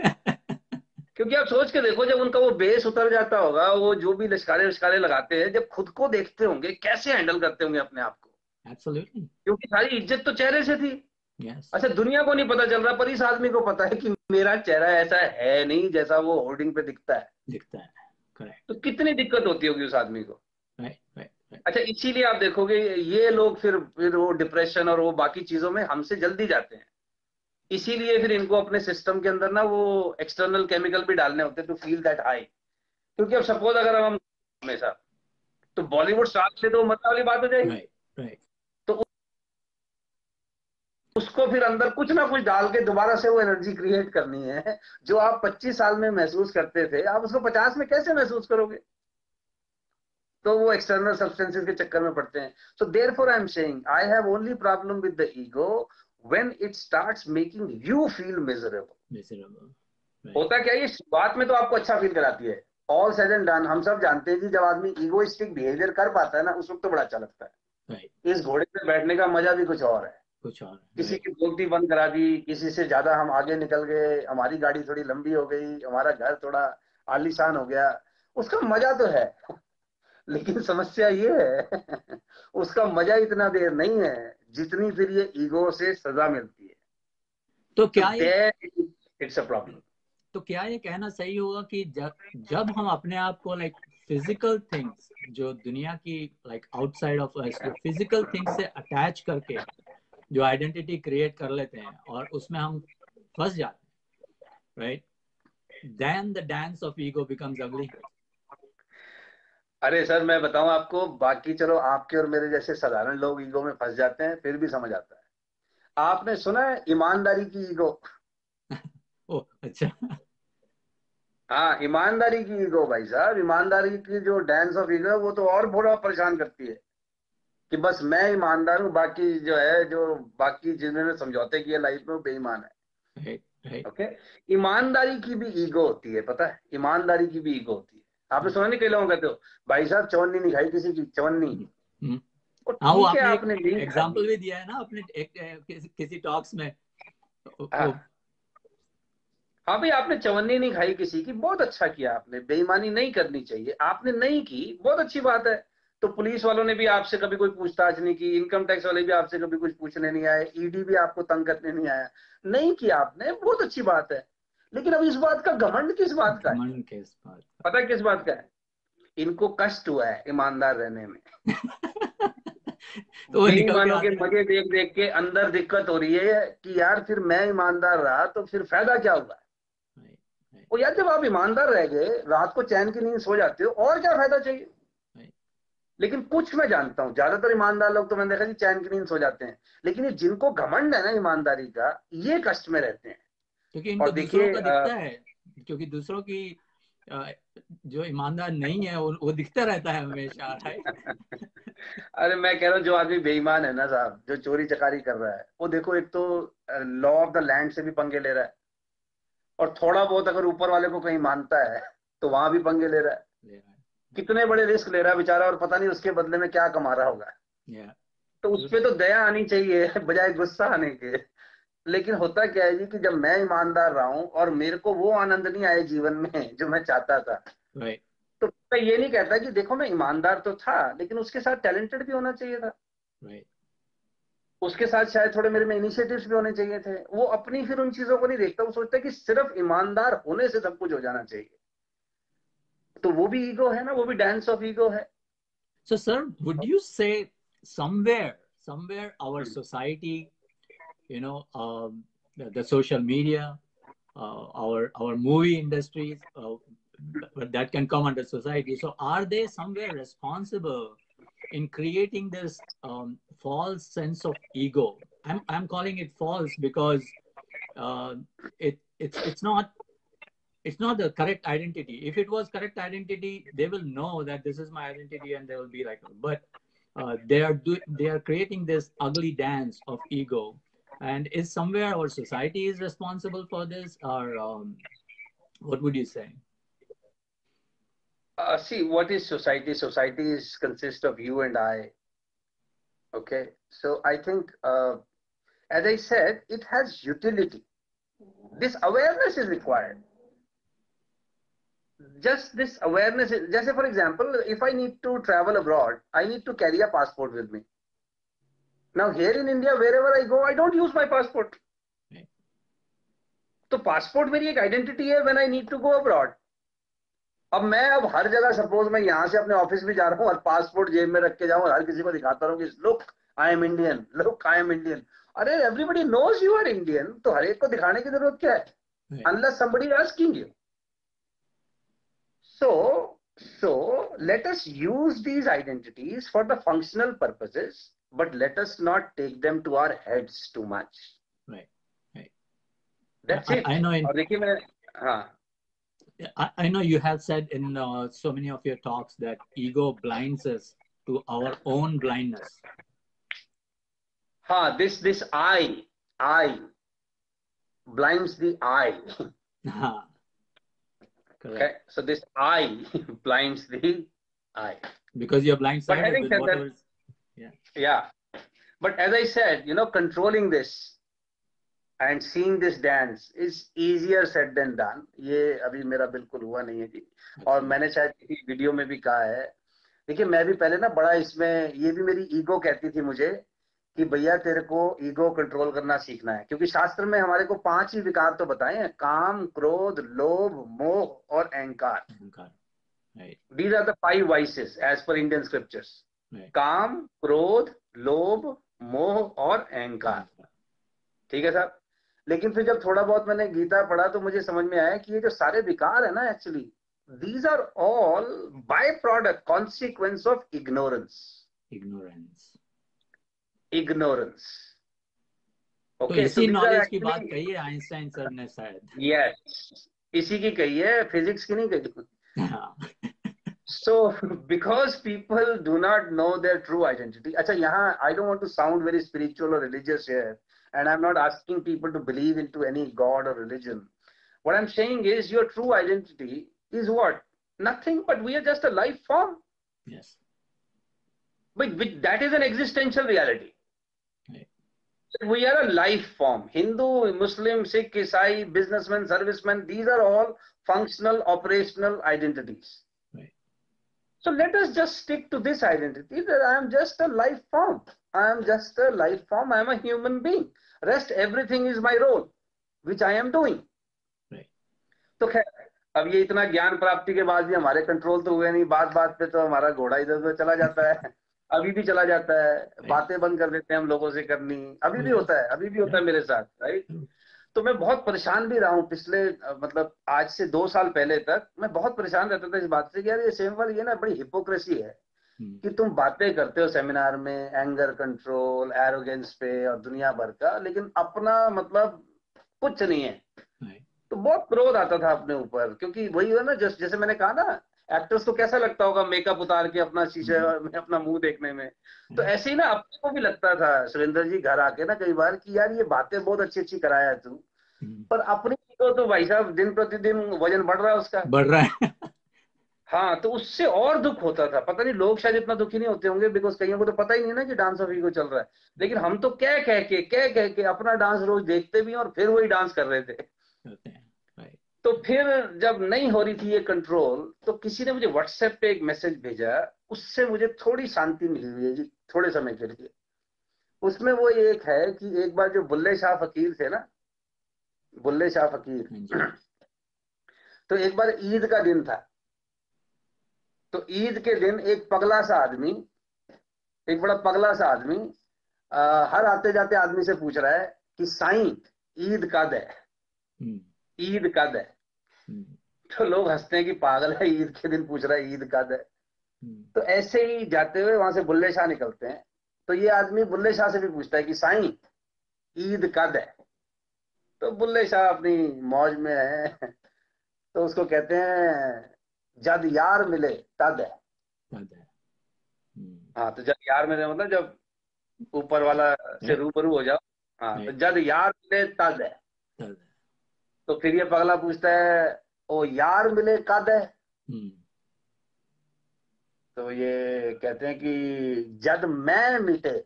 क्योंकि आप सोच के देखो जब उनका वो बेस उतर जाता होगा वो जो भी लश्कारे लश्कारे लगाते हैं जब खुद को देखते होंगे कैसे हैंडल करते होंगे अपने आप को? एब्सोल्युटली क्योंकि सारी इज़्ज़त तो चेहरे से थी। यस अच्छा दुनिया को नहीं पता चल रहा पर इस आदमी को पता है कि मेरा चेहरा ऐसा है नहीं जैसा वो होर्डिंग पे दिखता है। दिखता है करेक्ट तो कितनी दिक्कत होती होगी उस आदमी को? राइट राइट राइट अच्छा इसीलिए आप देखोगे ये लोग फिर फिर वो डिप्रेशन और वो बाकी चीज़ों में हमसे जल्दी जाते हैं। इसीलिए फिर इनको अपने सिस्टम के अंदर ना वो एक्सटर्नल केमिकल भी डालने होते हैं टू फील दैट हाई क्योंकि अब सपोज़ अगर हम हमेशा तो बॉलीवुड स्टार से तो मतलब वाली बात हो जाएगी। उसको फिर अंदर कुछ ना कुछ डाल के दोबारा से वो एनर्जी क्रिएट करनी है जो आप 25 साल में महसूस करते थे। आप उसको 50 में कैसे महसूस करोगे? तो वो एक्सटर्नल सब्सटेंसेस के चक्कर में पड़ते हैं। So therefore I am saying I have only problem with the ego when it starts making you feel miserable होता क्या ये शुरुआत में तो आपको अच्छा फील कराती है। ऑल सेड एंड डन हम सब जानते हैं कि जब आदमी ईगोइस्टिक बिहेवियर कर पाता है ना उस वक्त तो बड़ा अच्छा लगता है। राइट इस घोड़े पे बैठने का मज़ा भी कुछ और है। कुछ और किसी की बोलती बंद करा दी किसी से ज़्यादा हम आगे निकल गए हमारी गाड़ी थोड़ी लंबी हो गई हमारा घर थोड़ा आलीशान हो गया उसका मज़ा तो है लेकिन समस्या ये है उसका मज़ा इतना देर नहीं है जितनी फिर ये ईगो से सजा मिलती है। तो क्या ये इट्स अ प्रॉब्लम तो क्या ये कहना सही होगा कि जब जब हम अपने आप को लाइक फ़िज़िकल थिंग्स जो दुनिया की like outside of us physical things से अटैच करके जो आइडेंटिटी क्रिएट कर लेते हैं और उसमें हम फंस जाते हैं right then the dance of ego becomes ugly अरे सर मैं बताऊँ आपको बाकी चलो आपके और मेरे जैसे साधारण लोग ईगो में फंस जाते हैं फिर भी समझ आता है। आपने सुना है ईमानदारी की ईगो (laughs) ओ अच्छा। हाँ ईमानदारी की ईगो भाई साहब ईमानदारी की जो डांस ऑफ़ ईगो है वो तो और बड़ा परेशान करती है। कि बस मैं ईमानदार हूँ बाकी जो है जो बाकी जिन्होंने समझौते किए लाइफ में वो बेईमान है। ओके ईमानदारी की भी ईगो होती है पता है? ईमानदारी की भी ईगो होती है। आपने सुना नहीं कई लोगों कहते हो भाई साहब चौनी नहीं खाई किसी की चौनी हम्म। हाँ वो आपने, आपने एग्जांपल भी दिया है ना अपने एक, किसी, किसी टॉक्स में। हाँ। हाँ भाई आपने चवन्नी नहीं खाई किसी की बहुत अच्छा किया आपने। बेईमानी नहीं करनी चाहिए। आपने नहीं की बहुत अच्छी बात है। तो पुलिस वालों ने भी आपसे कभी कोई पूछताछ नहीं की इनकम टैक्स वाले भी आपसे कभी कुछ पूछने नहीं आए ईडी भी आपको तंग करने नहीं आया। नहीं किया आपने बहुत अच्छी बात है। लेकिन अब इस बात का घमंड किस बात का है? किस बात पता किस बात का है? इनको कष्ट हुआ है ईमानदार रहने में। (laughs) तो बेईमानों के मज़े देख देख के अंदर दिक्कत हो रही है कि यार फिर मैं ईमानदार रहा तो फिर फ़ायदा क्या हुआ? वो यार जब आप ईमानदार रह गए रात को चैन की नींद सो जाते हो और क्या फ़ायदा चाहिए? लेकिन कुछ मैं जानता हूँ। ज़्यादातर ईमानदार लोग तो मैंने देखा जी चैन की नींद सो जाते हैं। लेकिन ये जिनको घमंड है ना ईमानदारी का ये कष्ट में रहते हैं। क्योंकि इनको देखिए दिखता है क्योंकि दूसरों की जो ईमानदार नहीं है वो, वो दिखता रहता है हमेशा (laughs) अरे मैं कह रहा हूँ जो आदमी बेईमान है ना साहब जो चोरी चकारी कर रहा है वो देखो एक तो लॉ ऑफ़ द लैंड से भी पंगे ले रहा है। और थोड़ा बहुत अगर ऊपर वाले को कहीं मानता है तो वहाँ भी पंगे ले रहा है। कितने बड़े रिस्क ले रहा है बेचारा और पता नहीं उसके बदले में क्या कमा रहा होगा। Yeah. तो उस पर तो दया आनी चाहिए बजाय गुस्सा आने के। लेकिन होता क्या है जी कि जब मैं ईमानदार रहा हूँ और मेरे को वो आनंद नहीं आए जीवन में (laughs) जो मैं चाहता था। Right. तो मैं ये नहीं कहता कि देखो मैं ईमानदार तो था लेकिन उसके साथ टैलेंटेड भी होना चाहिए था। Right. उसके साथ शायद थोड़े मेरे में इनिशिएटिव्स भी होने चाहिए थे। वो अपनी फिर उन चीज़ों को नहीं देखता वो सोचता कि सिर्फ़ ईमानदार होने से सब कुछ हो जाना चाहिए। तो वो भी ईगो है ना वो भी डांस ऑफ ईगो है so sir would you say somewhere somewhere our society you know um, the, the, social media uh, our our movie industries uh, that can come under society so are they somewhere responsible in creating this um, false sense of ego i'm i'm calling it false because uh, it it's it's not it's not the correct identity. If it was correct identity, they will know that this is my identity and they will be like, but uh, they are do, they are creating this ugly dance of ego. And is somewhere our society is responsible for this, or um, what would you say? Uh, see, what is society? Society is consists of you and I. Okay, so I think, uh, as I said, it has utility. This awareness is required just this awareness just say for example if i need to travel abroad i need to carry a passport with me. Now here in india wherever i go i don't use my passport. तो passport मेरी एक identity है when I need to go abroad अब मैं अब हर जगह suppose मैं यहाँ से अपने ऑफ़िस भी जा रहा हूँ और पासपोर्ट जेब में रख के जाऊँ हर किसी को दिखाता रहूँ कि look I am Indian look I am Indian अरे everybody knows you are Indian तो हर एक को दिखाने की ज़रूरत क्या है? Unless somebody asking you So, so let us use these identities for the functional purposes, but let us not take them to our heads too much. Right, right. That's I, it. I know. In, I, I know you have said in uh, so many of your talks that ego blinds us to our own blindness. Ha, this this I, I blinds the I. (laughs) Correct. Okay, so this eye blinds the eye. Because you're blindsided with whatever. Yeah. Yeah. But as I said, you know, controlling this and seeing this dance is easier said than done. ये अभी मेरा बिल्कुल हुआ नहीं है जी और मैंने शायद किसी वीडियो में भी कहा है देखिए मैं भी पहले ना बड़ा इसमें ये भी मेरी ईगो कहती थी मुझे कि भैया तेरे को ईगो कंट्रोल करना सीखना है। क्योंकि शास्त्र में हमारे को पाँच ही विकार तो बताए हैं काम क्रोध लोभ मोह और अहंकार। These are the five vices as per Indian scriptures काम क्रोध लोभ मोह और अहंकार। ठीक है साहब? लेकिन फिर जब थोड़ा बहुत मैंने गीता पढ़ा तो मुझे समझ में आया कि ये जो सारे विकार है ना actually these are all by product consequence of ignorance ignorance ignorance okay तो इसी नॉलेज की बात कही है आइंस्टाइन सर ने शायद yes इसी की कही है फिजिक्स की नहीं कही so because people do not know their true identity अच्छा यहाँ I don't want to sound very spiritual or religious here and I'm not asking people to believe into any god or religion what I'm saying is your true identity is what nothing but we are just a life form yes but, but that is an existential reality. We are a life form hindu muslim sikh isai businessman serviceman these are all functional operational identities Right. so let us just stick to this identity that i am just a life form i am just a life form i am a human being rest everything is my role which i am doing Right. तो खैर अब ये इतना ज्ञान प्राप्ति के बाद भी हमारे कंट्रोल तो हुए नहीं बात बात पे तो हमारा घोड़ा इधर उधर चला जाता है अभी भी चला जाता है बातें बंद कर देते हैं हम लोगों से करनी। अभी भी होता है अभी भी होता है मेरे साथ राइट तो मैं बहुत परेशान भी रहा हूँ पिछले मतलब आज से दो साल पहले तक मैं बहुत परेशान रहता था इस बात से कि यार ये सेम वाली ये ना बड़ी हिपोक्रेसी है हम्म, कि तुम बातें करते हो सेमिनार में एंगर कंट्रोल एरोगेंस पे और दुनिया भर का लेकिन अपना मतलब कुछ नहीं है. तो बहुत क्रोध आता था अपने ऊपर क्योंकि वही है ना जैसे जैसे मैंने कहा ना एक्टर्स को कैसा लगता होगा मेकअप उतार के अपना शीशे में अपना मुँह देखने में? तो ऐसे ही ना अपने को भी लगता था सुरेंद्र जी घर आके ना कई बार कि यार ये बातें बहुत अच्छी अच्छी कराया तू। हम्म, पर अपनी को तो भाई साहब दिन प्रतिदिन वज़न बढ़ रहा है उसका। बढ़ रहा है। हाँ तो उससे और दुख होता था। पता नहीं लोग शायद इतना दुखी नहीं होते होंगे बिकॉज़ कईयों को तो पता ही नहीं ना कि डांस ऑफ़ ईगो चल रहा है। लेकिन हम तो कह कह के कह कह के अपना डांस रोज देखते भी और फिर वही डांस कर रहे थे. तो फिर जब नहीं हो रही थी ये कंट्रोल तो किसी ने मुझे व्हाट्सएप पे एक मैसेज भेजा उससे मुझे थोड़ी शांति मिली हुई है जी थोड़े समय के लिए। उसमें वो एक है कि एक बार जो बुल्ले शाह फकीर थे ना बुल्ले शाह फकीर हाँ तो एक बार ईद का दिन था। तो ईद के दिन एक पगला सा आदमी एक बड़ा पगला सा आदमी आ, हर आते जाते आदमी से पूछ रहा है कि साईं ईद कद है? हम्म, ईद कद है? तो लोग हँसते हैं कि पागल है ईद के दिन पूछ रहा है ईद कद है? हम्म, तो ऐसे ही जाते हुए वहाँ से बुल्ले शाह निकलते हैं। तो ये आदमी बुल्ले शाह से भी पूछता है कि साईं ईद कद है? तो बुल्ले शाह अपनी मौज में है। तो उसको कहते हैं जद यार मिले तद है। है। हम्म, हाँ तो जब यार मिले मतलब जब ऊपर वाला से रूबरू हो जाओ। हाँ तो जद यार मिले तद है। तो फिर ये पगला पूछता है ओ यार मिले कद। है हम्म, तो ये कहते हैं कि जद मैं मिटे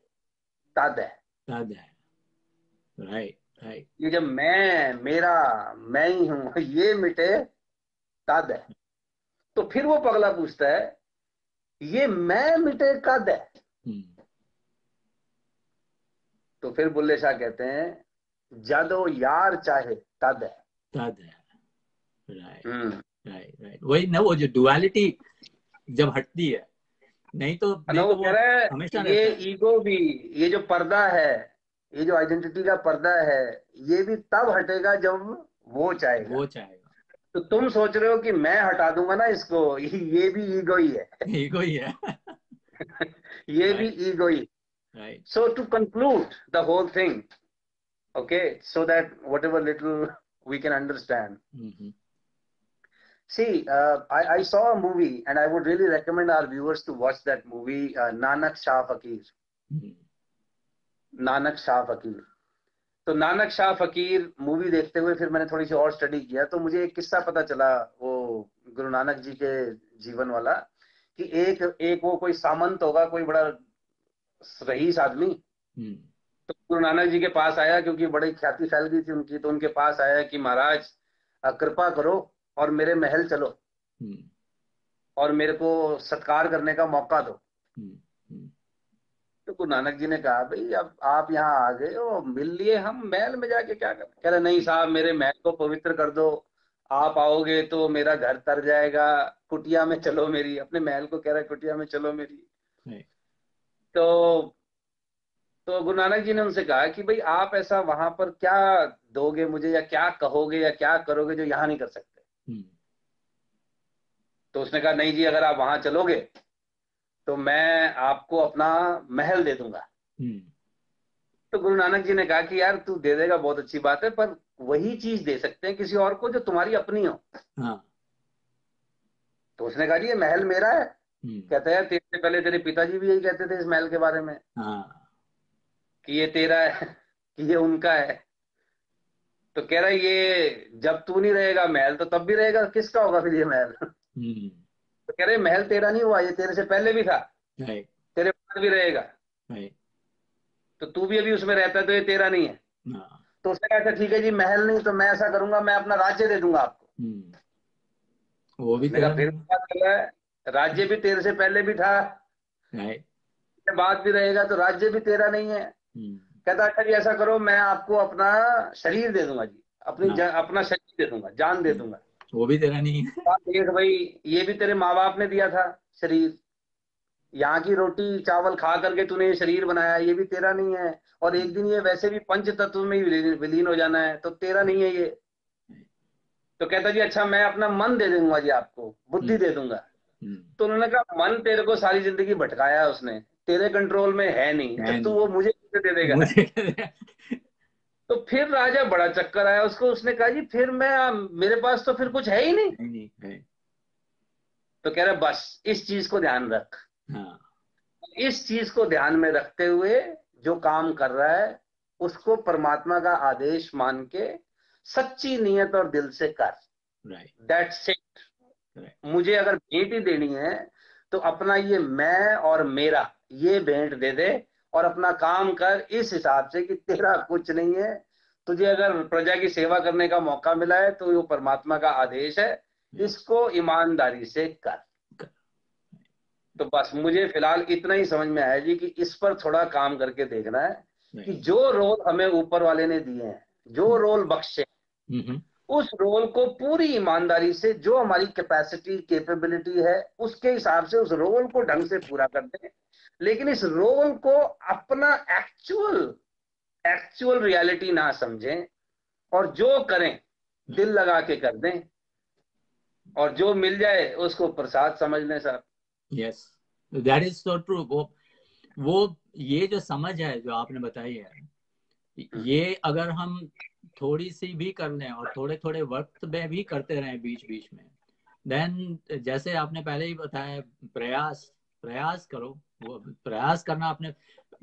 तद। है पद है राइट राइट ये जब मैं मेरा मैं ही हूँ ये मिटे तद। है तो फिर वो पगला पूछता है ये मैं मिटे कद? है हम्म, तो फिर बुल्ले शाह कहते हैं जद वो यार चाहे तद। है पद है राइट राइट राइट वही ना वो जो डुअलिटी जब हटती है नहीं तो नहीं तो वो वो हमेशा ये ईगो भी ये जो पर्दा है ये जो आइडेंटिटी का पर्दा है ये भी तब हटेगा जब वो चाहेगा। वो चाहेगा। तो तुम सोच रहे हो कि मैं हटा दूँगा ना इसको (laughs) ये भी ईगो ही है। (laughs) ईगो ही है। (laughs) ये भी ego he. Right So to conclude the whole thing, okay, so that whatever little we can understand. Hmm, See, uh, I, I saw a movie and I would really recommend our viewers to watch that movie, uh, Nanak Shah Fakir. Hmm, Nanak Shah Fakir तो नानक शाह फकीर movie देखते हुए फिर मैंने थोड़ी सी और study किया तो मुझे एक किस्सा पता चला वो गुरु नानक जी के जीवन वाला कि एक एक वो कोई सामंत होगा कोई बड़ा रईस आदमी। हम्म, तो गुरु नानक जी के पास आया क्योंकि बड़ी ख्याति फैल गई थी उनकी तो उनके पास आया कि महाराज कृपा करो और मेरे महल चलो। हम्म, और मेरे को सत्कार करने का मौका दो। हम्म, हम्म, तो गुरु नानक जी ने कहा भाई अब आप यहाँ आ गए हो मिल लिए हम महल में जाके क्या कर कह रहे नहीं साहब मेरे महल को पवित्र कर दो। आप आओगे तो मेरा घर तर जाएगा। कुटिया में चलो मेरी अपने महल को कह रहा है कुटिया में चलो मेरी। तो तो गुरु नानक जी ने उनसे कहा कि भाई आप ऐसा वहाँ पर क्या दोगे मुझे या क्या कहोगे या क्या करोगे जो यहाँ नहीं कर सकते? तो उसने कहा नहीं जी अगर आप वहाँ चलोगे तो मैं आपको अपना महल दे दूँगा। हम्म, तो गुरु नानक जी ने कहा कि यार तू दे देगा बहुत अच्छी बात है पर वही चीज़ दे सकते हैं किसी और को जो तुम्हारी अपनी हो। हाँ। तो उसने कहा जी ये महल मेरा है। हम्म, कहता है तेरे से पहले तेरे पिताजी भी यही कहते थे इस महल के बारे में हाँ। कि ये तेरा है कि ये उनका है। तो कह रहा है ये जब तू नहीं रहेगा महल तो तब भी रहेगा? किसका होगा फिर ये महल? तो हम्म, कह रहे महल तेरा नहीं हुआ ये तेरे से पहले भी था। तेरे बाद भी रहेगा। तो तू भी अभी उसमें रहता है तो ये तेरा नहीं है। तो उसने कहा अच्छा ठीक है जी महल नहीं तो मैं ऐसा करूँगा मैं अपना राज्य दे दूँगा आपको। हम्म, वो भी फिर राज्य भी तेरे से पहले भी था। बाद भी रहेगा तो राज्य भी तेरा नहीं है। हम्म, कहता अच्छा जी ऐसा करो मैं आपको अपना शरीर दे दूँगा जी। अपनी। अपना शरीर दे दूँगा जान दे दूँगा। वो भी तेरा नहीं है। देख भाई ये भी तेरे माँ बाप ने दिया था शरीर। यहाँ की रोटी चावल खा करके तूने ये शरीर बनाया ये भी तेरा नहीं है। और एक दिन ये वैसे भी पंच तत्व में ही विलीन हो जाना है तो तेरा नहीं है ये। तो कहता जी अच्छा मैं अपना मन दे दूँगा जी आपको बुद्धि दे दूँगा। हम्म, तो उन्होंने कहा मन तेरे को सारी ज़िंदगी भटकाया उसने तेरे कंट्रोल में है नहीं तो तू वो मुझे दे देगा? तो फिर राजा बड़ा चक्कर आया उसको उसने कहा जी फिर मैं मेरे पास तो फिर कुछ है ही नहीं। नहीं, right, तो कह रहा बस इस चीज़ को ध्यान रख। हाँ। इस चीज़ को ध्यान में रखते हुए जो काम कर रहा है उसको परमात्मा का आदेश मान के सच्ची नियत और दिल से कर। Right, that's it Correct. मुझे अगर भेंट ही देनी है तो अपना ये मैं और मेरा ये भेंट दे दे और अपना काम कर इस हिसाब से कि तेरा कुछ नहीं है। तुझे अगर प्रजा की सेवा करने का मौका मिला है तो वो परमात्मा का आदेश है। इसको ईमानदारी से कर। तो बस मुझे फ़िलहाल इतना ही समझ में आया जी कि इस पर थोड़ा काम करके देखना है कि जो रोल हमें ऊपर वाले ने दिए हैं जो रोल बख्शे हम्म, उस रोल को पूरी ईमानदारी से, जो हमारी कैपेसिटी कैपेबिलिटी है, उसके हिसाब से उस रोल को ढंग से पूरा कर दें लेकिन इस रोल को अपना एक्चुअल एक्चुअल रियलिटी ना समझें और जो करें, दिल लगा के कर दें और जो मिल जाए, उसको प्रसाद समझ लें sir yes that is so true. वो वो, ये जो समझ है, जो आपने बताई है, ये अगर हम थोड़ी सी भी कर लें और थोड़े थोड़े वक्त में भी करते रहें बीच बीच में। देन जैसे आपने पहले ही बताया प्रयास प्रयास करो। वो प्रयास करना आपने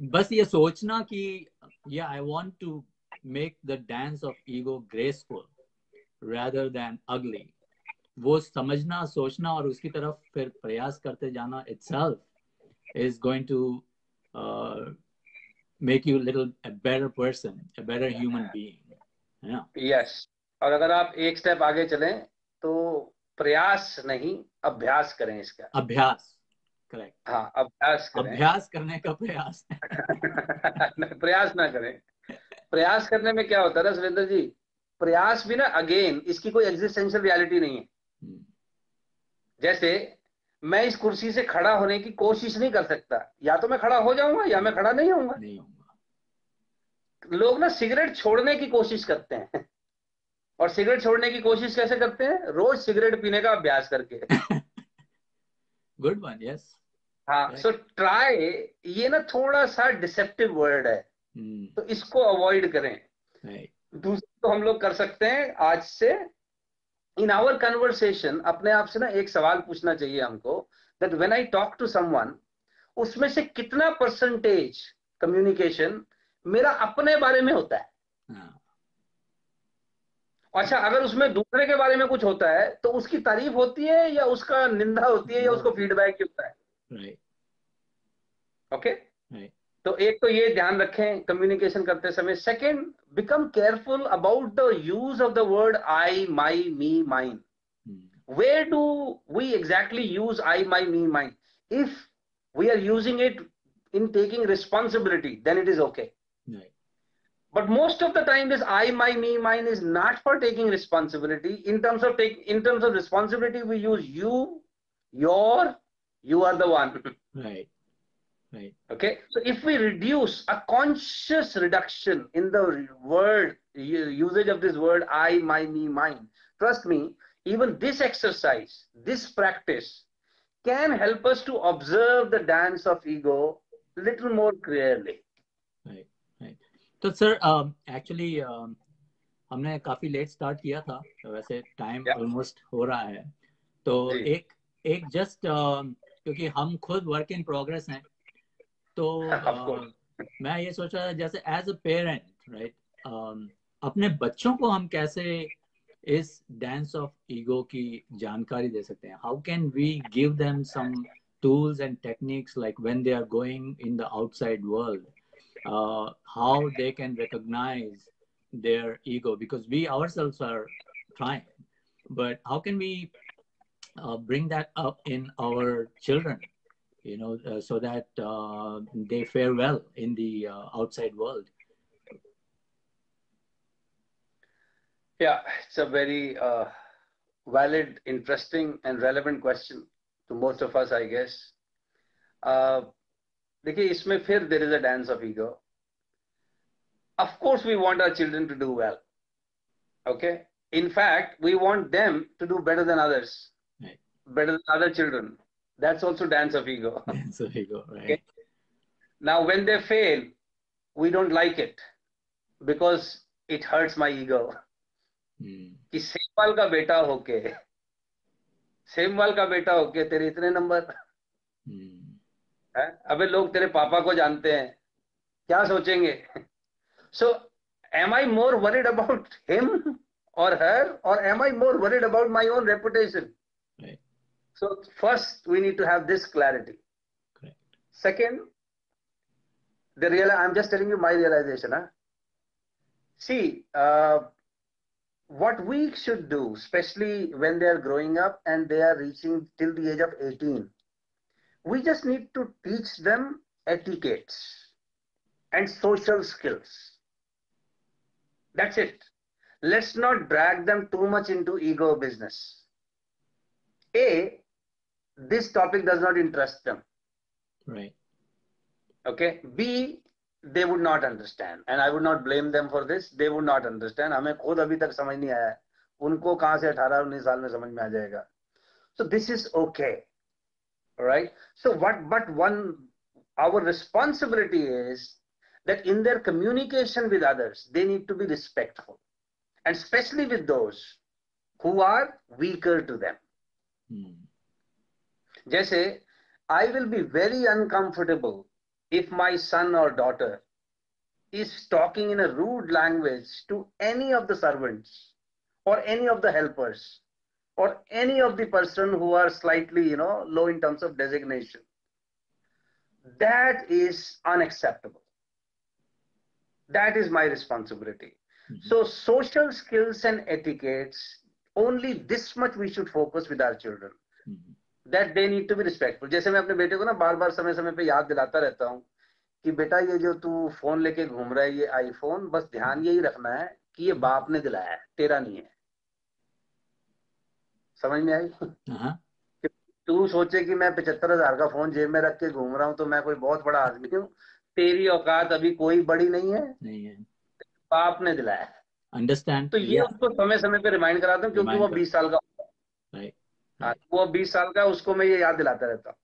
बस ये सोचना कि या I want to make the dance of ego graceful rather than ugly वो समझना सोचना और उसकी तरफ़ फिर प्रयास करते जाना itself is going to uh, make you a little a better person yes और अगर आप एक स्टेप आगे चलें तो प्रयास नहीं अभ्यास करें इसका। अभ्यास करेक्ट हाँ अभ्यास करें। अभ्यास करने का प्रयास। (laughs) प्रयास ना करें। प्रयास करने में क्या होता है सुरेंद्र जी? प्रयास भी ना अगेन इसकी कोई एग्जिस्टेंशियल रियलिटी नहीं है। हम्म, जैसे मैं इस कुर्सी से खड़ा होने की कोशिश नहीं कर सकता। या तो मैं खड़ा हो जाऊँगा या मैं खड़ा नहीं होऊँगा। नहीं लोग ना सिगरेट छोड़ने की कोशिश करते हैं। और सिगरेट छोड़ने की कोशिश कैसे करते हैं? रोज सिगरेट पीने का अभ्यास करके। गुड वन यस हाँ Right. सो ट्राई ये ना थोड़ा सा डिसेप्टिव वर्ड है। तो इसको अवॉइड करें। राइट दूसरा तो हम लोग कर सकते हैं आज से इन आवर कन्वर्सेशन अपने आप से ना एक सवाल पूछना चाहिए हमको that when I talk to someone उसमें से कितना परसेंटेज कम्युनिकेशन मेरा अपने बारे में होता है। हाँ। अच्छा अगर उसमें दूसरे के बारे में कुछ होता है तो उसकी तारीफ़ होती है या उसका निंदा होती है या उसको फीडबैक होता है? ओके. तो एक तो ये ध्यान रखें कम्युनिकेशन करते समय। Second become careful about the use of the word I my me mine where do we exactly use I, my, me, mine? If we are using it in taking responsibility, then it is okay. but most of the time this i my me mine is not for taking responsibility. In terms of take in terms of responsibility we use you your you are the one. (laughs) Right. Right. Okay? So if we reduce a conscious reduction in the word usage of this word i my me mine trust me even this exercise this practice can help us to observe the dance of ego little more clearly. तो sir actually हमने काफ़ी let start किया था। वैसे time Yeah. Almost हो रहा है। तो जी। एक एक जस्ट क्योंकि हम खुद वर्क इन प्रोग्रेस हैं तो Of मैं ये सोच रहा था जैसे एज अ पेरेंट राइट अपने बच्चों को हम कैसे इस डांस ऑफ़ ईगो की जानकारी दे सकते हैं? How can we give them some tools and techniques like when they are going in the outside world? Uh, how they can recognize their ego because we ourselves are trying but how can we uh, bring that up in our children you know uh, so that uh, they fare well in the uh, outside world Yeah, it's a very uh, valid, interesting, and relevant question to most of us, I guess. देखिए इसमें फिर there is a dance of ego of course we want our children to do well okay in fact we want them to do better than others better than other children that's also dance of ego now when they fail we don't like it because it hurts my ego कि सेमवाल का बेटा होके सेमवाल का बेटा होके तेरे इतने number. अबे लोग तेरे पापा को जानते हैं। क्या सोचेंगे? So am I more worried about him और हर और am I more worried about my own reputation so first we need to have this clarity second the real I am just telling you my realisation see what we should do specially when they are growing up and they are reaching till the age of eighteen we just need to teach them etiquettes and social skills. That's it. Let's not drag them too much into ego business. A, this topic does not interest them. right okay b they would not understand and i would not blame them for this they would not understand हमें खुद अभी तक समझ नहीं आया है उनको कहां से 18 19 साल में समझ में आ जाएगा so this is okay all right so what but one our responsibility is that in their communication with others they need to be respectful. And especially with those who are weaker to them. Hmm. जैसे I will be very uncomfortable if my son or daughter is talking in a rude language to any of the servants or any of the helpers or any of the person who are slightly you know low in terms of designation that is unacceptable that is my responsibility Mhm. so social skills and etiquettes only this much we should focus with our children Mhm. That they need to be respectful जैसे मैं अपने बेटे को ना बार बार समय समय पे याद दिलाता रहता हूँ कि बेटा ये जो तू फ़ोन लेके घूम रहा है ये आईफोन बस ध्यान यही रखना है कि ये बाप ने दिलाया है तेरा नहीं है समझ में आई? Uh-huh. तू सोचे कि मैं पचहत्तर हज़ार का फ़ोन जेब में रख के घूम रहा हूँ तो मैं कोई बहुत बड़ा आदमी हूँ। तेरी औकात अभी कोई बड़ी नहीं है। नहीं है। बाप ने दिलाया। है understand? तो ये yeah. उसको समय समय पे रिमाइंड कराता हूँ क्योंकि Remind वो बीस साल का right. हाँ, वो बीस साल का उसको मैं ये याद दिलाता रहता हूँ।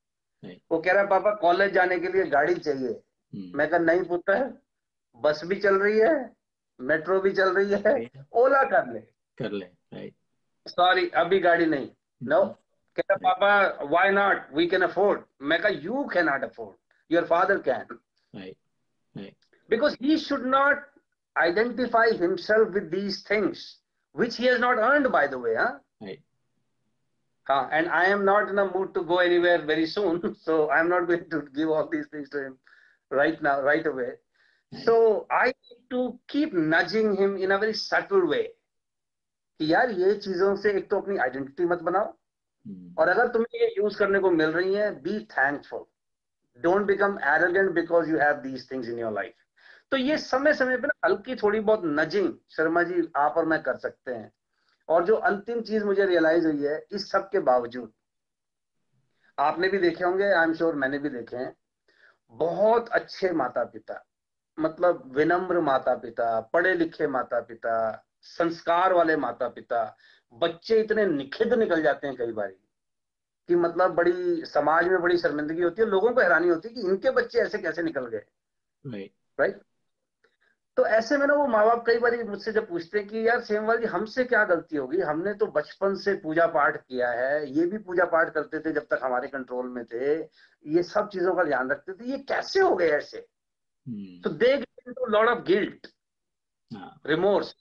Right. वो कह रहा है पापा कॉलेज जाने के लिए गाड़ी चाहिए। Hmm. मैं कहा नहीं पुत्र बस भी चल रही है मेट्रो भी चल रही है ओला कर ले। कर ले right. सॉरी अभी गाड़ी नहीं नो Mhm. कह रहा पापा why not we can afford मैं कहा you can not afford your father can right right because he should not identify himself with these things which he has not earned by the way huh right Huh, and I am not in a mood to go anywhere very soon, (laughs) so I'm not going to give all these things to him right now, right away. So I need to keep nudging him in a very subtle way. कि यार ये चीज़ों से एक तो अपनी identity मत बनाओ। Hmm. और अगर तुम्हें ये यूज़ करने को मिल रही है be thankful don't become arrogant because you have these things in your life तो ये समय समय पे ना हल्की थोड़ी बहुत नजिंग शर्मा जी आप और मैं कर सकते हैं। और जो अंतिम चीज़ मुझे रियलाइज़ हुई है इस सब के बावजूद आपने भी देखे होंगे आई एम श्योर मैंने भी देखे हैं बहुत अच्छे माता पिता मतलब विनम्र माता पिता पढ़े लिखे माता पिता संस्कार वाले माता पिता बच्चे इतने निखिद निकल जाते हैं कई बार कि मतलब बड़ी समाज में बड़ी शर्मिंदगी होती है लोगों को हैरानी होती है कि इनके बच्चे ऐसे कैसे निकल गए। राइट तो ऐसे में ना वो माँ बाप कई बार मुझसे जब पूछते हैं कि यार सेमवाल जी हमसे क्या गलती होगी? हमने तो बचपन से पूजा पाठ किया है ये भी पूजा पाठ करते थे जब तक हमारे कंट्रोल में थे ये सब चीज़ों का ध्यान रखते थे ये कैसे हो गए ऐसे? तो they lot of guilt remorse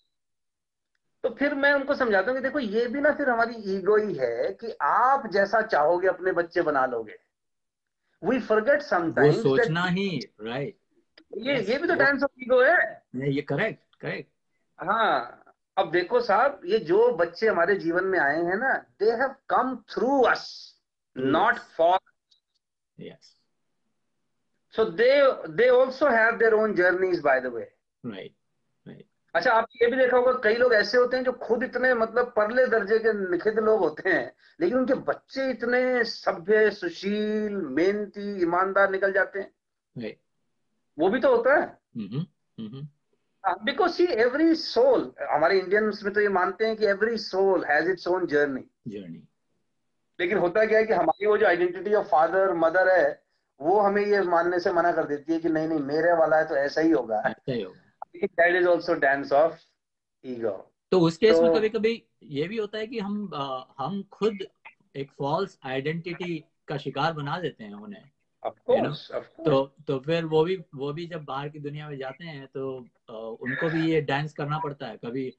तो फिर मैं उनको समझाता हूँ कि देखो ये भी ना फिर हमारी ईगो ही है कि आप जैसा चाहोगे अपने बच्चे बना लोगे। वी फॉरगेट समटाइम्स सोचना ही राइट ये yes, ये भी तो डांस ऑफ़ ईगो है। ये करेक्ट करेक्ट हाँ अब देखो साहब ये जो बच्चे हमारे जीवन में आए हैं ना they have come through us not for yes so they they also have their own journeys by the way right अच्छा आप ये भी देखा होगा कई लोग ऐसे होते हैं जो खुद इतने मतलब परले दर्जे के निखित लोग होते हैं लेकिन उनके बच्चे इतने सभ्य सुशील मेहनती ईमानदार निकल जाते हैं. वो भी तो होता है। बिकॉज़ सी एवरी सोल हमारे इंडियंस में तो ये मानते हैं कि every soul has its own journey journey लेकिन होता क्या है कि हमारी वो जो आइडेंटिटी ऑफ़ फादर मदर है वो हमें ये मानने से मना कर देती है कि नहीं नहीं मेरे वाला है तो ऐसा ही होगा। ऐसा ही होगा। That is also dance of ego तो उस केस तो, में कभी कभी ये भी होता है कि हम आ, हम खुद एक फॉल्स आइडेंटिटी का शिकार बना देते हैं उन्हें course, तो तो फिर वो भी वो भी जब बाहर की दुनिया में जाते हैं तो आ, उनको भी ये डांस करना पड़ता है। कभी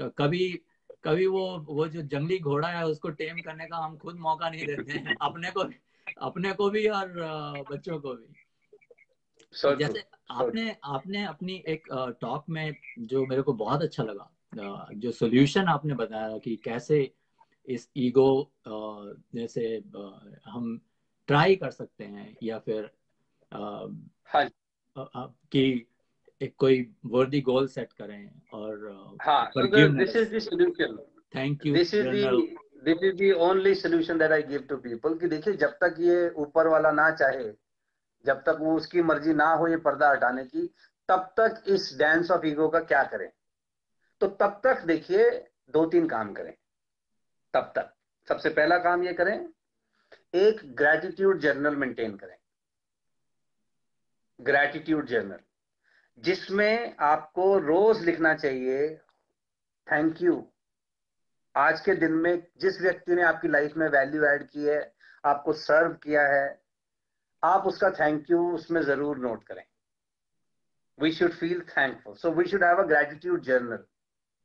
कभी कभी वो वो जो जंगली घोड़ा है उसको टेम करने का हम खुद मौका नहीं देते हैं अपने को अपने को भी और बच्चों को भी। So जैसे आपने आपने अपनी एक टॉक में जो मेरे को बहुत अच्छा लगा जो सोल्यूशन आपने बताया कि कैसे इस ईगो जैसे हम ट्राई कर सकते हैं या फिर हाँ कि एक कोई वर्दी गोल सेट करें और हाँ this is the solution thank you this is the this is the only solution that I give to people कि देखिए जब तक ये ऊपर वाला ना चाहे जब तक वो उसकी मर्ज़ी ना हो ये पर्दा हटाने की, तब तक इस डांस ऑफ़ ईगो का क्या करें? तो तब तक देखिए दो तीन काम करें। तब तक। सबसे पहला काम ये करें, एक ग्रेटिट्यूड जर्नल मेंटेन करें। ग्रेटिट्यूड जर्नल जिसमें आपको रोज लिखना चाहिए थैंक यू आज के दिन में जिस व्यक्ति ने आपकी लाइफ में वैल्यू ऐड की है, आपको सर्व किया है आप उसका थैंक यू उसमें ज़रूर नोट करें। We should feel thankful so we should have a gratitude journal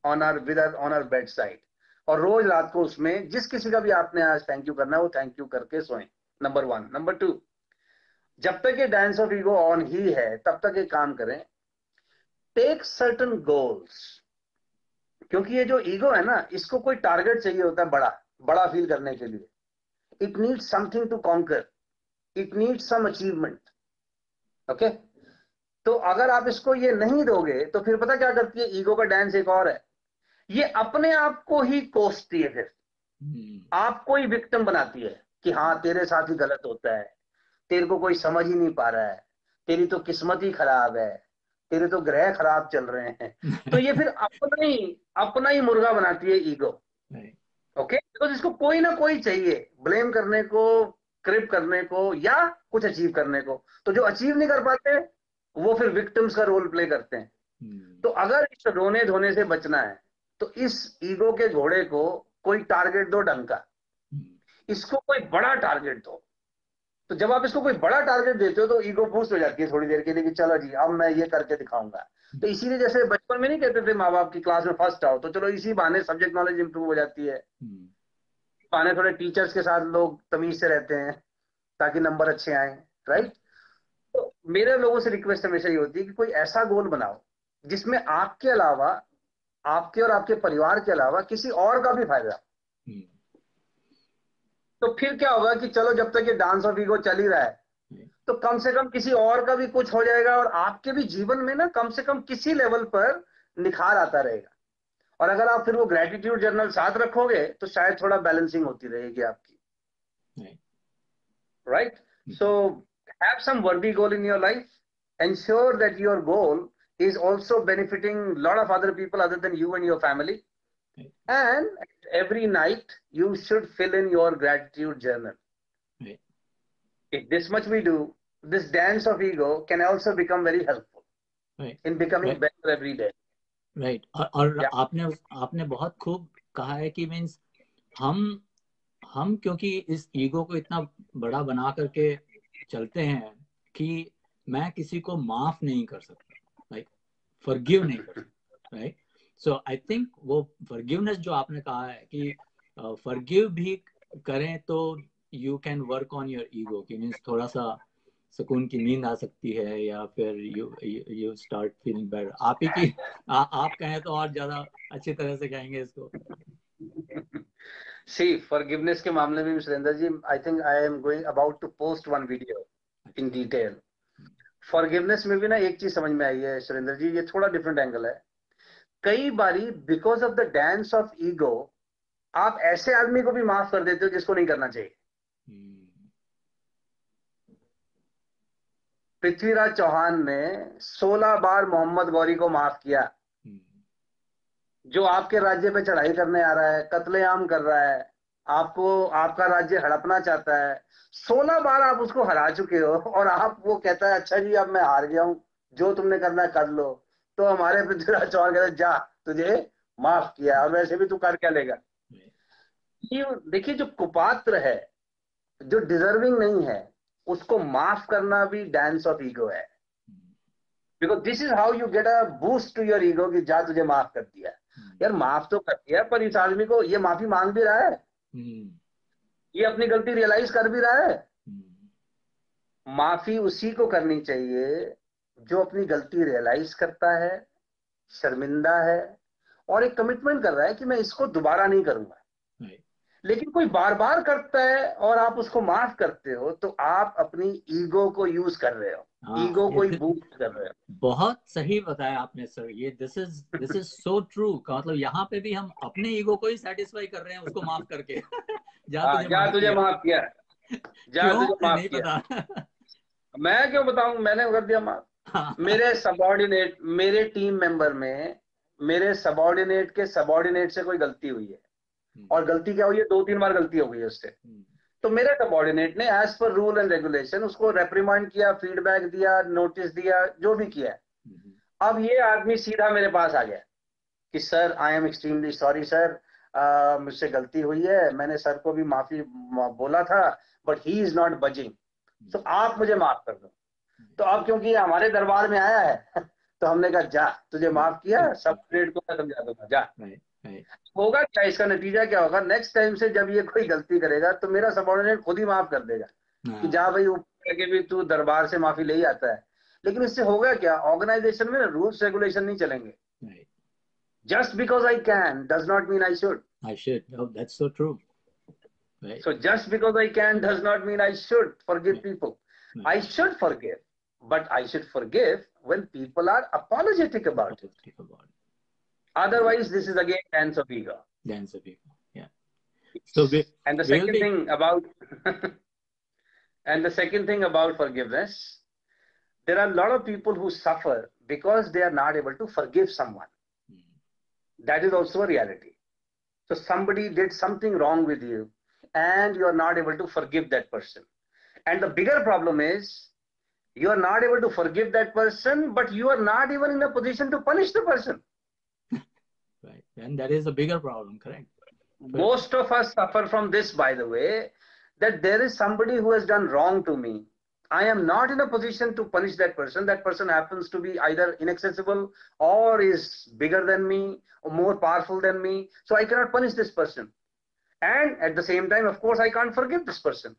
on our with on our bedside और रोज रात को उसमें जिस किसी का भी आपने आज थैंक यू करना है, वो थैंक यू करके सोए। नंबर वन नंबर टू जब तक ये डांस ऑफ़ ईगो ऑन ही है, तब तक ये काम करें। टेक सर्टन गोल्स क्योंकि ये जो ईगो है ना, इसको कोई टारगेट चाहिए होता है बड़ा बड़ा फील करने के लिए। It need something to conquer it need some achievement okay तो अगर आप इसको ये नहीं दोगे तो फिर पता क्या करती है? ईगो का डांस एक और है। ये अपने आप को ही कोसती है फिर। Hmm. आपको ही विक्टिम बनाती है कि हाँ तेरे साथ ही गलत होता है। तेरे को कोई समझ ही नहीं पा रहा है। तेरी तो किस्मत ही खराब है। तेरे तो ग्रह खराब चल रहे हैं। (laughs) तो ये फिर अपना ही अपना ही मुर्गा बनाती है ईगो ओके तो इसको कोई ना कोई चाहिए। ब्लेम करने को क्रिप करने को या कुछ अचीव करने को। तो जो अचीव नहीं कर पाते वो फिर विक्टिम्स का रोल प्ले करते हैं। hmm. तो अगर इस रोने धोने से बचना है तो इस ईगो के घोड़े को कोई टारगेट दो ढंग का। hmm. इसको कोई बड़ा टारगेट दो। तो जब आप इसको कोई बड़ा टारगेट देते हो तो ईगो बूस्ट हो जाती है थोड़ी देर के लिए कि चलो जी अब मैं ये करके दिखाऊँगा। तो इसीलिए जैसे बचपन में नहीं कहते थे माँ बाप की क्लास में फ़र्स्ट आओ तो चलो इसी बहाने सब्जेक्ट नॉलेज इंप्रूव हो जाती है। बहाने थोड़े टीचर्स के साथ लोग तमीज से रहते हैं ताकि नंबर अच्छे आए राइट तो मेरे लोगों से रिक्वेस्ट हमेशा ये होती है कि कोई ऐसा गोल बनाओ जिसमें आपके अलावा आपके और आपके परिवार के अलावा किसी और का भी फ़ायदा तो फिर क्या होगा कि चलो जब तक ये डांस ऑफ़ ईगो चल ही रहा है तो कम से कम किसी और का भी कुछ हो जाएगा और आपके भी जीवन में ना कम से कम किसी लेवल पर निखार आता रहेगा। और अगर आप फिर वो ग्रेटिट्यूड जर्नल साथ रखोगे तो शायद थोड़ा बैलेंसिंग होती रहेगी आपकी। Right so have some worthy goal in your life ensure that your goal is also benefiting lot of other people other than you and your family and every night you should fill in your gratitude journal if this much we do this dance of ego can also become very helpful in becoming better every day Right. और, और yeah. आपने आपने बहुत खूब कहा है कि means हम हम क्योंकि इस ईगो को इतना बड़ा बना करके चलते हैं कि मैं किसी को माफ़ नहीं कर सकता लाइक फॉरगिव नहीं कर सकता राइट सो आई थिंक वो फॉरगिवनेस जो आपने कहा है कि फॉरगिव uh, भी करें तो you can work on your ego कि मीन्स थोड़ा सा सुकून की नींद आ सकती है या फिर you you start feeling better आप ही की आ, आप कहें तो और ज़्यादा अच्छी तरह से कहेंगे इसको। सी फॉरगिवनेस के मामले में Surendra ji I think I am going about to post one video in detail forgiveness में भी ना एक चीज़ समझ में आई है सुरेंद्र जी ये थोड़ा डिफरेंट एंगल है। कई बारी because of the dance of ego आप ऐसे आदमी को भी माफ़ कर देते हो जिसको नहीं करना चाहिए। पृथ्वीराज चौहान ने 16 बार मोहम्मद गौरी को माफ़ किया। जो आपके राज्य पे चढ़ाई करने आ रहा है कत्लेआम कर रहा है आपको आपका राज्य हड़पना चाहता है 16 बार आप उसको हरा चुके हो और आप वो कहता है अच्छा जी अब मैं हार गया हूँ जो तुमने करना है कर लो। तो हमारे पृथ्वीराज चौहान कहते जा तुझे माफ़ किया और वैसे भी तू कर क्या लेगा? देखिए जो कुपात्र है जो डिजर्विंग नहीं है उसको माफ़ करना भी डांस ऑफ़ ईगो है because this is how you get a boost to your ego कि जा तुझे माफ़ कर दिया hmm. यार माफ़ तो कर दिया पर इस आदमी को ये माफ़ी मांग भी रहा है hmm. ये अपनी गलती रियलाइज़ कर भी रहा है hmm. माफ़ी उसी को करनी चाहिए जो अपनी गलती रियलाइज़ करता है शर्मिंदा है और एक कमिटमेंट कर रहा है कि मैं इसको दोबारा नहीं करूँगा लेकिन कोई बार बार करता है और आप उसको माफ़ करते हो तो आप अपनी ईगो को यूज़ कर रहे हो। हाँ, ईगो को ही बूस्ट कर रहे हो। बहुत सही बताया आपने सर। ये this is this is so true का मतलब यहाँ पे भी हम अपने ईगो को ही सेटिस्फाई कर रहे हैं उसको माफ़ करके। (laughs) जा हाँ, तुझे, जा तुझे माफ़ किया। जा तुझे माफ़ किया। मैं क्यों बताऊँ? मैंने कर दिया माफ़। हाँ। मेरे सबॉर्डिनेट मेरे टीम मेंबर में मेरे सबॉर्डिनेट के सबॉर्डिनेट से कोई गलती हुई है। और गलती क्या हुई? है दो तीन बार गलती हो गई है उससे। हम्म। तो मेरे सबॉर्डिनेट ने as per rule and regulation उसको रेप्रीमाइंड किया फीडबैक दिया नोटिस दिया जो भी किया। हम्म। अब ये आदमी सीधा मेरे पास आ गया कि sir I am extremely sorry sir मुझसे गलती हुई है। मैंने सर को भी माफ़ी बोला था but he is not budging तो आप मुझे माफ़ कर दो। तो अब क्योंकि हमारे दरबार में आया है (laughs) तो हमने कहा जा तुझे माफ़ किया सब ग्रेड को मैं समझा दूँगा जा। होगा क्या? इसका नतीजा क्या होगा? नेक्स्ट टाइम से जब ये कोई गलती करेगा तो मेरा सबॉर्डिनेट खुद ही माफ़ कर देगा कि जा भाई ऊपर के भी तू दरबार से माफ़ी ले ही आता है। लेकिन इससे होगा क्या? ऑर्गेनाइजेशन में रूल्स रेगुलेशन नहीं चलेंगे। Just because I can does not mean I should I should so true so just because I can does not mean I should forgive people I should forgive but I should forgive when people are apologetic about it Otherwise, this is again dance of ego. Dance of ego. Yeah. So we, and the second be... thing about (laughs) and the second thing about forgiveness, there are a lot of people who suffer because they are not able to forgive someone. Hmm. That is also a reality. So somebody did something wrong with you, and you are not able to forgive that person. And the bigger problem is you are not able to forgive that person, but you are not even in a position to punish the person right? And that is a bigger problem, correct? Most of us suffer from this, by the way, that there is somebody who has done wrong to me. I am not in a position to punish that person. That person happens to be either inaccessible or is bigger than me or more powerful than me. So I cannot punish this person. And at the same time, of course, I can't forgive this person.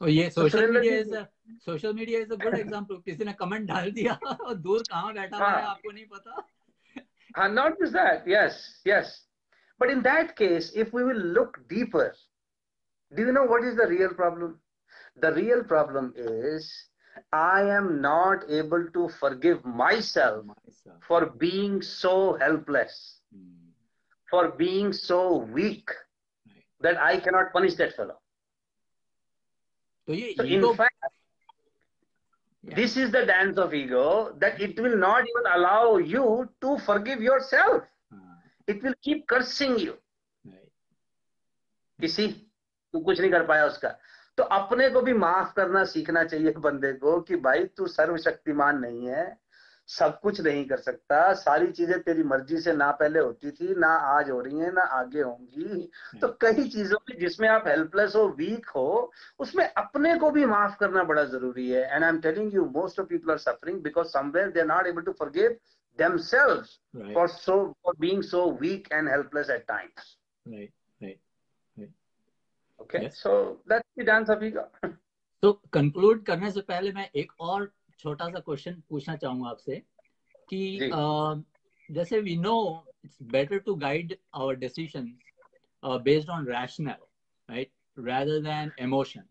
Oh yeah, social media is a social media is a good (laughs) example. किसी ने comment डाल दिया और दूर (laughs) कहाँ बैठा हुआ है आपको नहीं पता and not just that, yes, yes. But in that case, if we will look deeper, do you know what is the real problem? The real problem is I am not able to forgive myself, myself. for being so helpless, mm. for being so weak right. that I cannot punish that fellow. So, so in fact, yeah. This is the dance of ego that it will not even allow you to forgive yourself. Uh, it will keep cursing you. Right. किसी तू कुछ नहीं कर पाया उसका तो अपने को भी माफ़ करना सीखना चाहिए बंदे को कि भाई तू सर्वशक्तिमान नहीं है सब कुछ नहीं कर सकता। सारी चीज़ें तेरी मर्ज़ी से ना पहले होती थी ना आज हो रही हैं ना आगे होंगी। तो कई चीज़ों में जिसमें आप हेल्पलेस हो वीक हो उसमें अपने को भी माफ़ करना बड़ा ज़रूरी है। And I am telling you most of people are suffering because somewhere they are not able to forgive themselves right. for so for being so weak and helpless at times. Right right okay Yes. so that's the dance of तो conclude (laughs) करने से पहले मैं एक और छोटा सा question पूछना चाहूंगा आपसे कि जी। अ, जैसे we know it's better to guide our decision based on rational right rather than emotion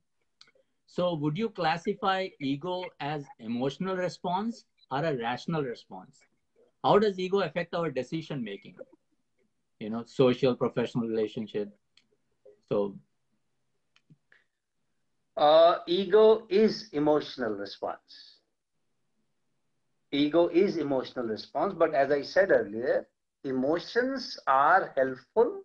so would you classify ego as emotional response or a rational response how does ego affect our decision making you know social professional relationship so uh, ego is emotional response ego is emotional response but as i said earlier emotions are helpful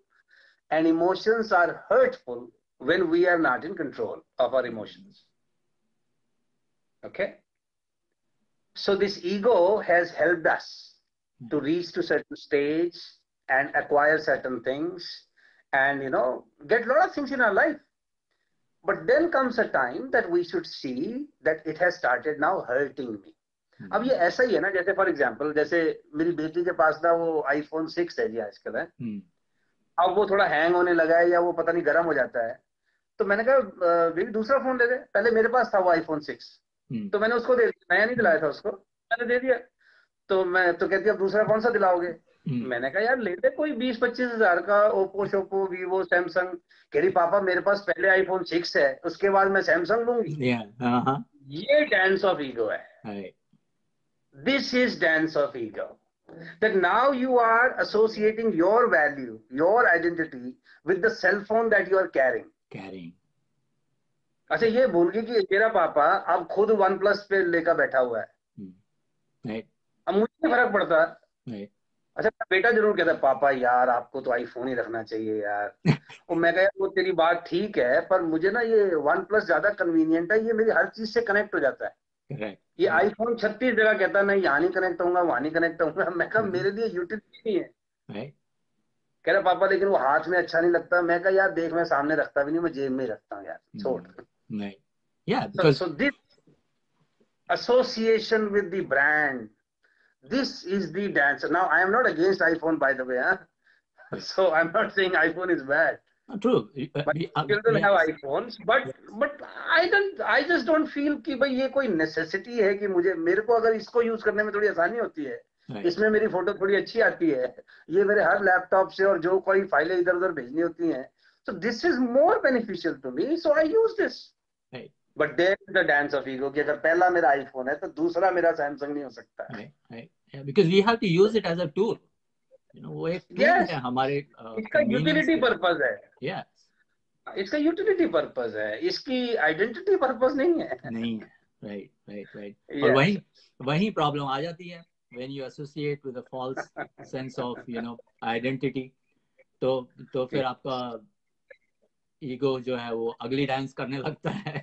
and emotions are hurtful when we are not in control of our emotions. Okay? So this ego has helped us to reach to certain stage and acquire certain things and you know get a lot of things in our life. But then comes a time that we should see that it has started now hurting me अब ये ऐसा ही है ना जैसे for example जैसे मेरी बेटी के पास ना वो आईफोन सिक्स है जी आजकल है। hmm. अब वो थोड़ा हैंग होने लगा है या वो पता नहीं गर्म हो जाता है। तो मैंने कहा "अ, बेटी दूसरा फ़ोन ले ले। पहले मेरे पास था वो आईफोन सिक्स Hmm. तो मैंने उसको दे दिया। नया नहीं दिलाया था उसको। मैंने दे दिया। तो मैं तो कहती अब दूसरा कौन सा दिलाओगे? Hmm. मैंने कहा यार ले ले कोई बीस पच्चीस हज़ार का ओप्पो शोपो वीवो सैमसंग। कह रही पापा मेरे पास पहले आईफोन सिक्स है। उसके बाद मैं सैमसंग लूँगी। Yeah uh-huh. ये डांस ऑफ़ ईगो है। This is dance of ego. That now you are associating your value your identity with the cell phone that you are carrying. Carrying. अच्छा ये भूल गई कि मेरा पापा अब खुद वन प्लस पे लेकर बैठा हुआ है। Right. अब मुझे फ़र्क पड़ता। Right. अच्छा बेटा ज़रूर कहता पापा यार आपको तो आईफोन ही रखना चाहिए यार। (laughs) और मैं कहा वो तेरी बात ठीक है पर मुझे ना ये वन प्लस ज़्यादा कन्वीनियंट है ये मेरी हर चीज़ से कनेक्ट हो जाता है। ये आईफोन छत्तीस जगह कहता है मैं यहाँ नहीं कनेक्ट होगा वहाँ नहीं कनेक्ट होगा मैं कहा मेरे लिए यूट्यूब नहीं है। कह रहे पापा लेकिन वो हाथ में अच्छा नहीं लगता। मैं कहा यार देख मैं सामने रखता भी नहीं मैं जेब में रखता हूँ यार छोड़। नहीं association with the brand this is the dancer now I am not against iPhone by the way I am not saying iPhone is bad true Uh, uh, children have iphones but but i don't i just don't feel कि भाई ये कोई necessity है कि मुझे मेरे को अगर इसको यूज़ करने में थोड़ी आसानी होती है right इसमें मेरी फ़ोटो थोड़ी अच्छी आती है ये मेरे हर लैपटॉप से और जो कोई फाइलें इधर उधर भेजनी होती हैं so this is more beneficial to me so i use this Right. but there is the dance of ego कि अगर पहला मेरा आईफोन है तो दूसरा मेरा सैमसंग नहीं हो सकता है right right yeah, because we have to use it as a tool you know वो एक Yes. है हमारे uh, इसका यूटिलिटी पर्पज है। Yes. इसका यूटिलिटी पर्पज है। इसकी आइडेंटिटी पर्पज नहीं है। नहीं है। Right right right. Yes. और वही वही प्रॉब्लम आ जाती है when you associate with a false sense of you know identity. तो तो फिर आपका ईगो जो है वो अगली डांस करने लगता है।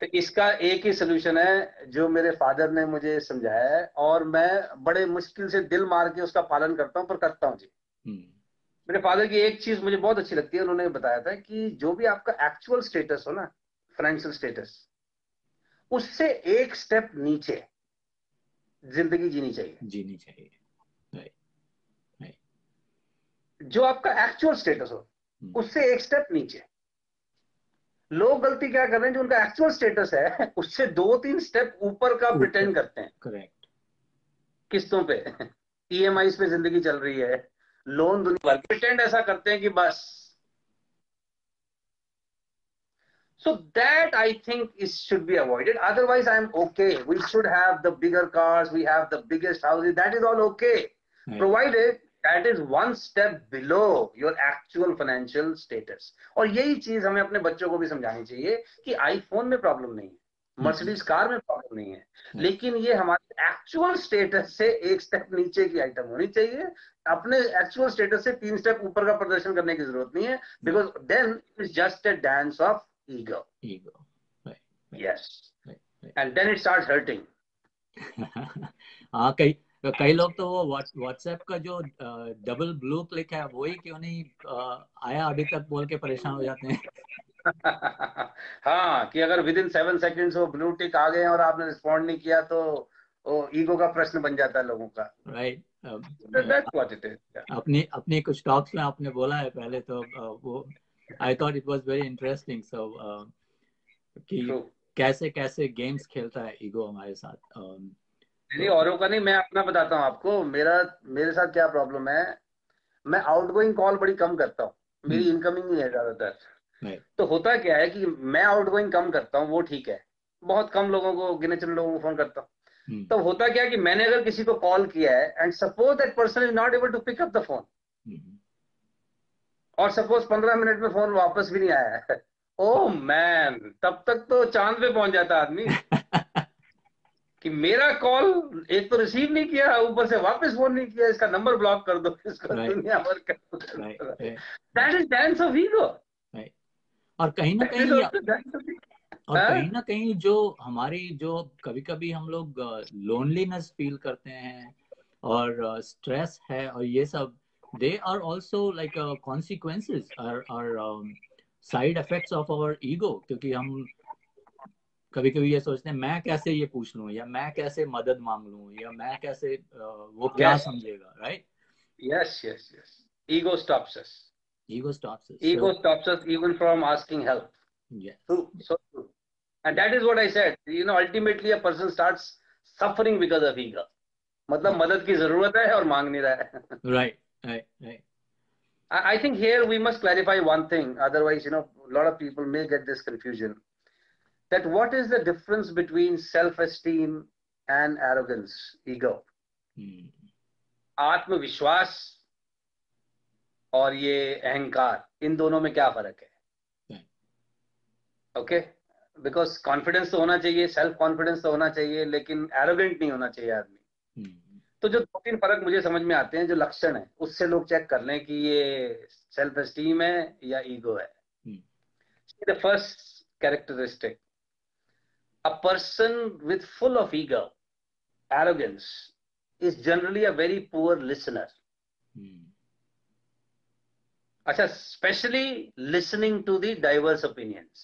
तो इसका एक ही सोल्यूशन है जो मेरे फादर ने मुझे समझाया है और मैं बड़े मुश्किल से दिल मार के उसका पालन करता हूँ पर करता हूँ जी। हम्म, मेरे फादर की एक चीज़ मुझे बहुत अच्छी लगती है उन्होंने बताया था कि जो भी आपका एक्चुअल स्टेटस हो ना फाइनेंशियल स्टेटस उससे एक स्टेप नीचे ज़िंदगी जीनी चाहिए। जीनी चाहिए। जो आपका एक्चुअल स्टेटस हो हम्म, उससे एक स्टेप नीचे। लोग गलती क्या कर रहे हैं जो उनका एक्चुअल स्टेटस है उससे दो तीन स्टेप ऊपर का प्रिटेंड करते हैं correct किस्तों पे ईएमआई पे ज़िंदगी चल रही है लोन दुनिया प्रिटेंड ऐसा करते हैं कि बस so that i think is should be avoided otherwise i'm okay we should have the bigger cars we have the biggest houses that is all okay right. provided that is one step below your actual financial status. और यही चीज़ हमें अपने बच्चों को भी समझानी चाहिए कि आईफोन में प्रॉब्लम नहीं है मर्सिडीज कार में प्रॉब्लम नहीं है। लेकिन ये हमारे एक्चुअल स्टेटस से एक स्टेप नीचे की आइटम होनी चाहिए। अपने एक्चुअल स्टेटस से तीन स्टेप ऊपर का प्रदर्शन करने की ज़रूरत नहीं है because then it is just a dance of ego ego. Yes. Right, right. and then it starts hurting. (laughs) हाँ कई कई लोग तो वो व्हाट्सएप का जो डबल ब्लू क्लिक है वही क्यों नहीं आया अभी तक बोल के परेशान हो जाते हैं। (laughs) हाँ कि अगर विद इन सेवन सेकेंड्स वो ब्लू टिक आ गए और आपने रिस्पॉन्ड नहीं किया तो वो ईगो का प्रश्न बन जाता है लोगों का। राइट अपनी अपनी कुछ टॉक्स में आपने बोला है पहले तो वो I thought it was very interesting so कि कैसे कैसे गेम्स खेलता है ईगो हमारे साथ um, नहीं औरों का नहीं मैं अपना बताता हूँ आपको। मेरा मेरे साथ क्या प्रॉब्लम है? मैं आउटगोइंग कॉल बड़ी कम करता हूँ। मेरी हम्म। इनकमिंग ही है ज़्यादातर। तो होता क्या है कि मैं आउटगोइंग कम करता हूँ वो ठीक है। बहुत कम लोगों को गिने चुने लोगों को फ़ोन करता हूँ। हम्म, तो होता क्या है कि मैंने अगर किसी को कॉल किया है and suppose that person is not able to pick up the phone hmm, और सपोज़ पंद्रह मिनट में फ़ोन वापस भी नहीं आया है। (laughs) ओ मैन तब तक तो चाँद पे पहुँच जाता आदमी। (laughs) कि मेरा कॉल एक तो रिसीव नहीं किया ऊपर से वापस फ़ोन नहीं किया इसका नंबर ब्लॉक कर दो इसको Right. दुनिया भर कर दो that is dance of ego और कहीं ना कहीं और? कहीं ना कहीं जो हमारी जो कभी कभी हम लोग लोनलीनेस फील करते हैं और स्ट्रेस है और ये सब they are also like consequences are are side effects of our ego क्योंकि हम कभी कभी ये सोचते हैं मैं कैसे ये पूछ लूँ या मैं कैसे मदद मांग लूँ या मैं कैसे uh, वो क्या Yes. समझेगा right yes yes yes ego stops us ego stops ego stops us even from asking help True, so true. And that is what I said. You know, ultimately a person starts suffering because of ego. मतलब मदद की ज़रूरत है और मांग नहीं रहा है. Right right right I I think here we must clarify one thing. Otherwise, you know, a lot of people may get this confusion. That what is the difference between self-esteem and arrogance, ego? आत्मविश्वास और ये अहंकार इन दोनों में क्या फ़र्क है? Okay because confidence तो होना चाहिए सेल्फ कॉन्फिडेंस तो होना चाहिए लेकिन एरोगेंट नहीं होना चाहिए आदमी। Hmm. तो जो दो तीन फ़र्क मुझे समझ में आते हैं जो लक्षण है उससे लोग चेक कर लें कि ये सेल्फ एस्टीम है या ईगो है। The first characteristic a person with full of ego arrogance is generally a very poor listener अच्छा specially listening to the diverse opinions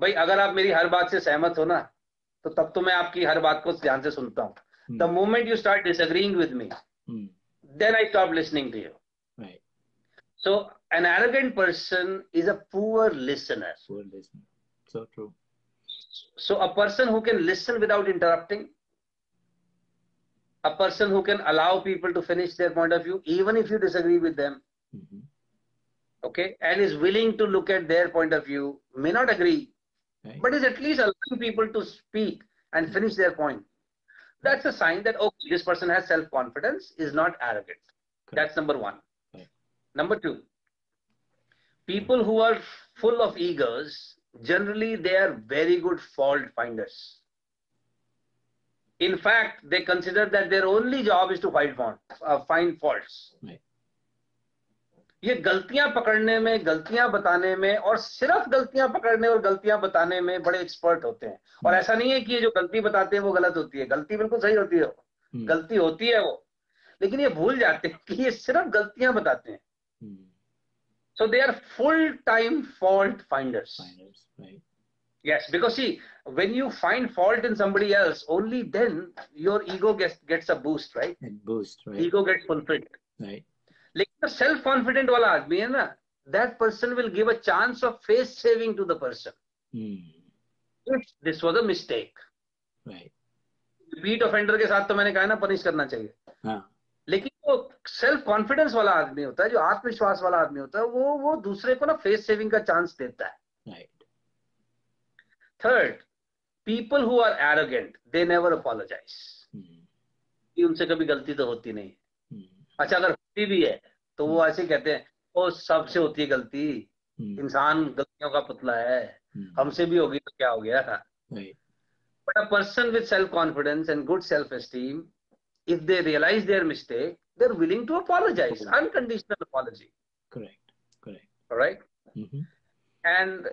भाई अगर आप मेरी हर बात से सहमत हो ना तो तब तो मैं आपकी हर बात को ध्यान से सुनता हूँ the moment you start disagreeing with me then I stop listening to you Right. so an arrogant person is a poor listener Poor listener. So true. so a person who can listen without interrupting a person who can allow people to finish their point of view even if you disagree with them Mhm. okay and is willing to look at their point of view may not agree Right. but is at least allowing people to speak and finish their point that's a sign that okay this person has self confidence is not arrogant Correct. that's number one number two people who are full of egos generally they are very good fault finders. In fact they consider that their only job is to find fault uh, find faults. Right. ये गलतियाँ पकड़ने में गलतियाँ बताने में और सिर्फ़ गलतियाँ पकड़ने और गलतियाँ बताने में बड़े एक्सपर्ट होते हैं। और ऐसा नहीं है कि ये जो गलती बताते हैं वो गलत होती है। गलती बिल्कुल सही होती है Hmm. गलती होती है वो। लेकिन ये भूल जाते हैं कि ये सिर्फ़ गलतियाँ बताते हैं। Hmm. So they are full time fault finders Finders. Right. yes because see when you find fault in somebody else only then your ego gets gets a boost right And boost. Right. ego gets fulfilled Right. लेकिन self confident वाला आदमी है ना that person will give a chance of face saving to the person Hmm. If this was a mistake Right. Repeat offender के साथ तो मैंने कहा ना पनिश करना चाहिए हाँ. सेल्फ कॉन्फिडेंस वाला आदमी होता है जो आत्मविश्वास वाला आदमी होता है वो वो दूसरे को ना फेस सेविंग का चांस देता है. Third people who are arrogant they never apologise. कि उनसे कभी गलती तो होती नहीं Hmm. अच्छा अगर होती भी है तो वो ऐसे कहते हैं ओ सबसे होती है गलती Hmm. इंसान गलतियों का पुतला है Hmm. हमसे भी होगी तो क्या हो गया. But a person with self confidence and good self esteem, if they realize their mistake, they're willing to apologize, unconditional apology. Correct. Correct. All right. Mhm. And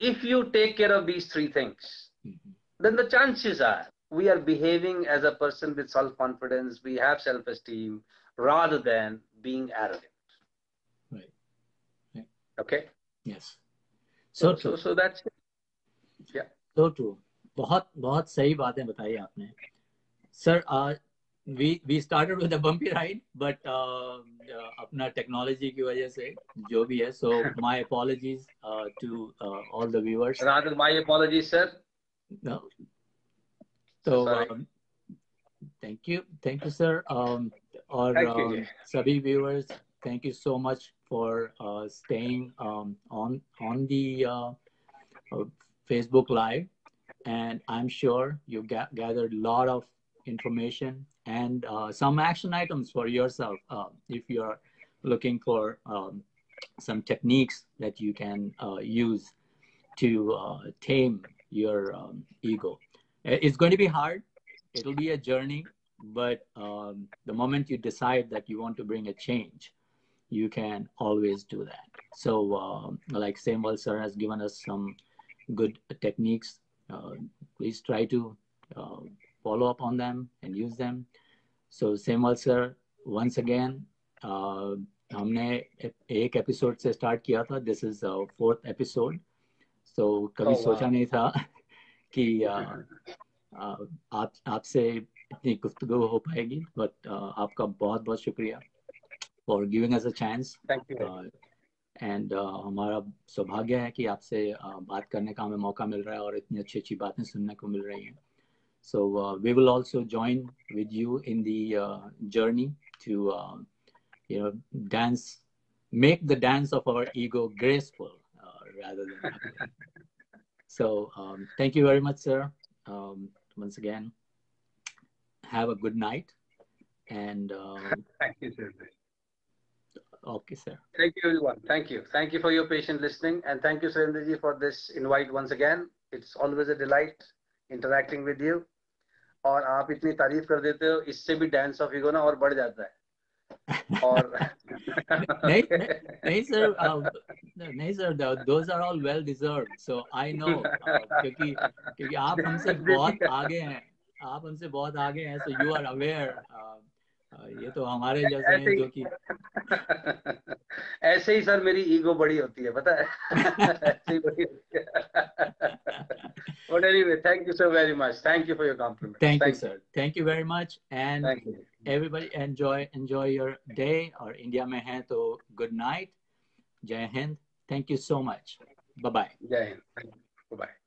if you take care of these three things, Mhm. then the chances are we are behaving as a person with self confidence, we have self esteem rather than being arrogant. Right. right. Okay. Yes. So, so, so, so that's it. Yeah. So true. बहुत बहुत सही बातें बताई आपने sir we we started with a bumpy ride but uh, uh, अपना technology की वजह से जो भी है so (laughs) my apologies uh, to uh, all the viewers rather my apologies sir no so um, thank you thank you sir um, और um, सभी viewers thank you so much for uh, staying um, on on the uh, uh, Facebook live and I'm sure you ga gathered a lot of information and uh, some action items for yourself uh, if you're looking for um, some techniques that you can uh, use to uh, tame your um, ego. It's going to be hard. It'll be a journey, but um, the moment you decide that you want to bring a change, you can always do that. So, um, like Samuel sir has given us some good techniques. Uh, please try to uh, follow up on them and use them. So Semal sir, once again, uh, हमने एक episode से start किया था. This is fourth episode so कभी oh, सोचा wow. नहीं था (laughs) कि uh, uh, आप आपसे इतनी गुफ्तगु हो पाएगी बट uh, आपका बहुत बहुत शुक्रिया for giving us a chance and हमारा सौभाग्य है कि आपसे uh, बात करने का हमें मौका मिल रहा है और इतनी अच्छी अच्छी बातें सुनने को मिल रही हैं। So uh, we will also join with you in the uh, journey to, uh, you know, dance, make the dance of our ego graceful rather than. (laughs) so um, thank you very much, sir. Um, once again, have a good night. And um, thank you, sir. Okay, sir. Thank you, everyone. Thank you. Thank you for your patient listening. And thank you, Surendraji, for this invite once again. It's always a delight interacting with you. और आप इतनी तारीफ़ कर देते हो इससे भी dance of ego ना और बढ़ जाता है। और (laughs) नहीं नहीं सर नहीं sir those are all well deserve so I know क्योंकि क्योंकि आप हमसे (laughs) बहुत आगे हैं आप हमसे बहुत आगे हैं सो यू आर अवेयर ये हाँ। तो हमारे जैसे हैं जो कि (laughs) ऐसे ही सर मेरी ईगो बड़ी होती है पता है? (laughs) ऐसे anyway thank you so very much thank you for your compliment thank you sir thank you very much and everybody enjoy enjoy your day और इंडिया में है तो good night Jai Hind thank you so much bye bye Jai Hind bye bye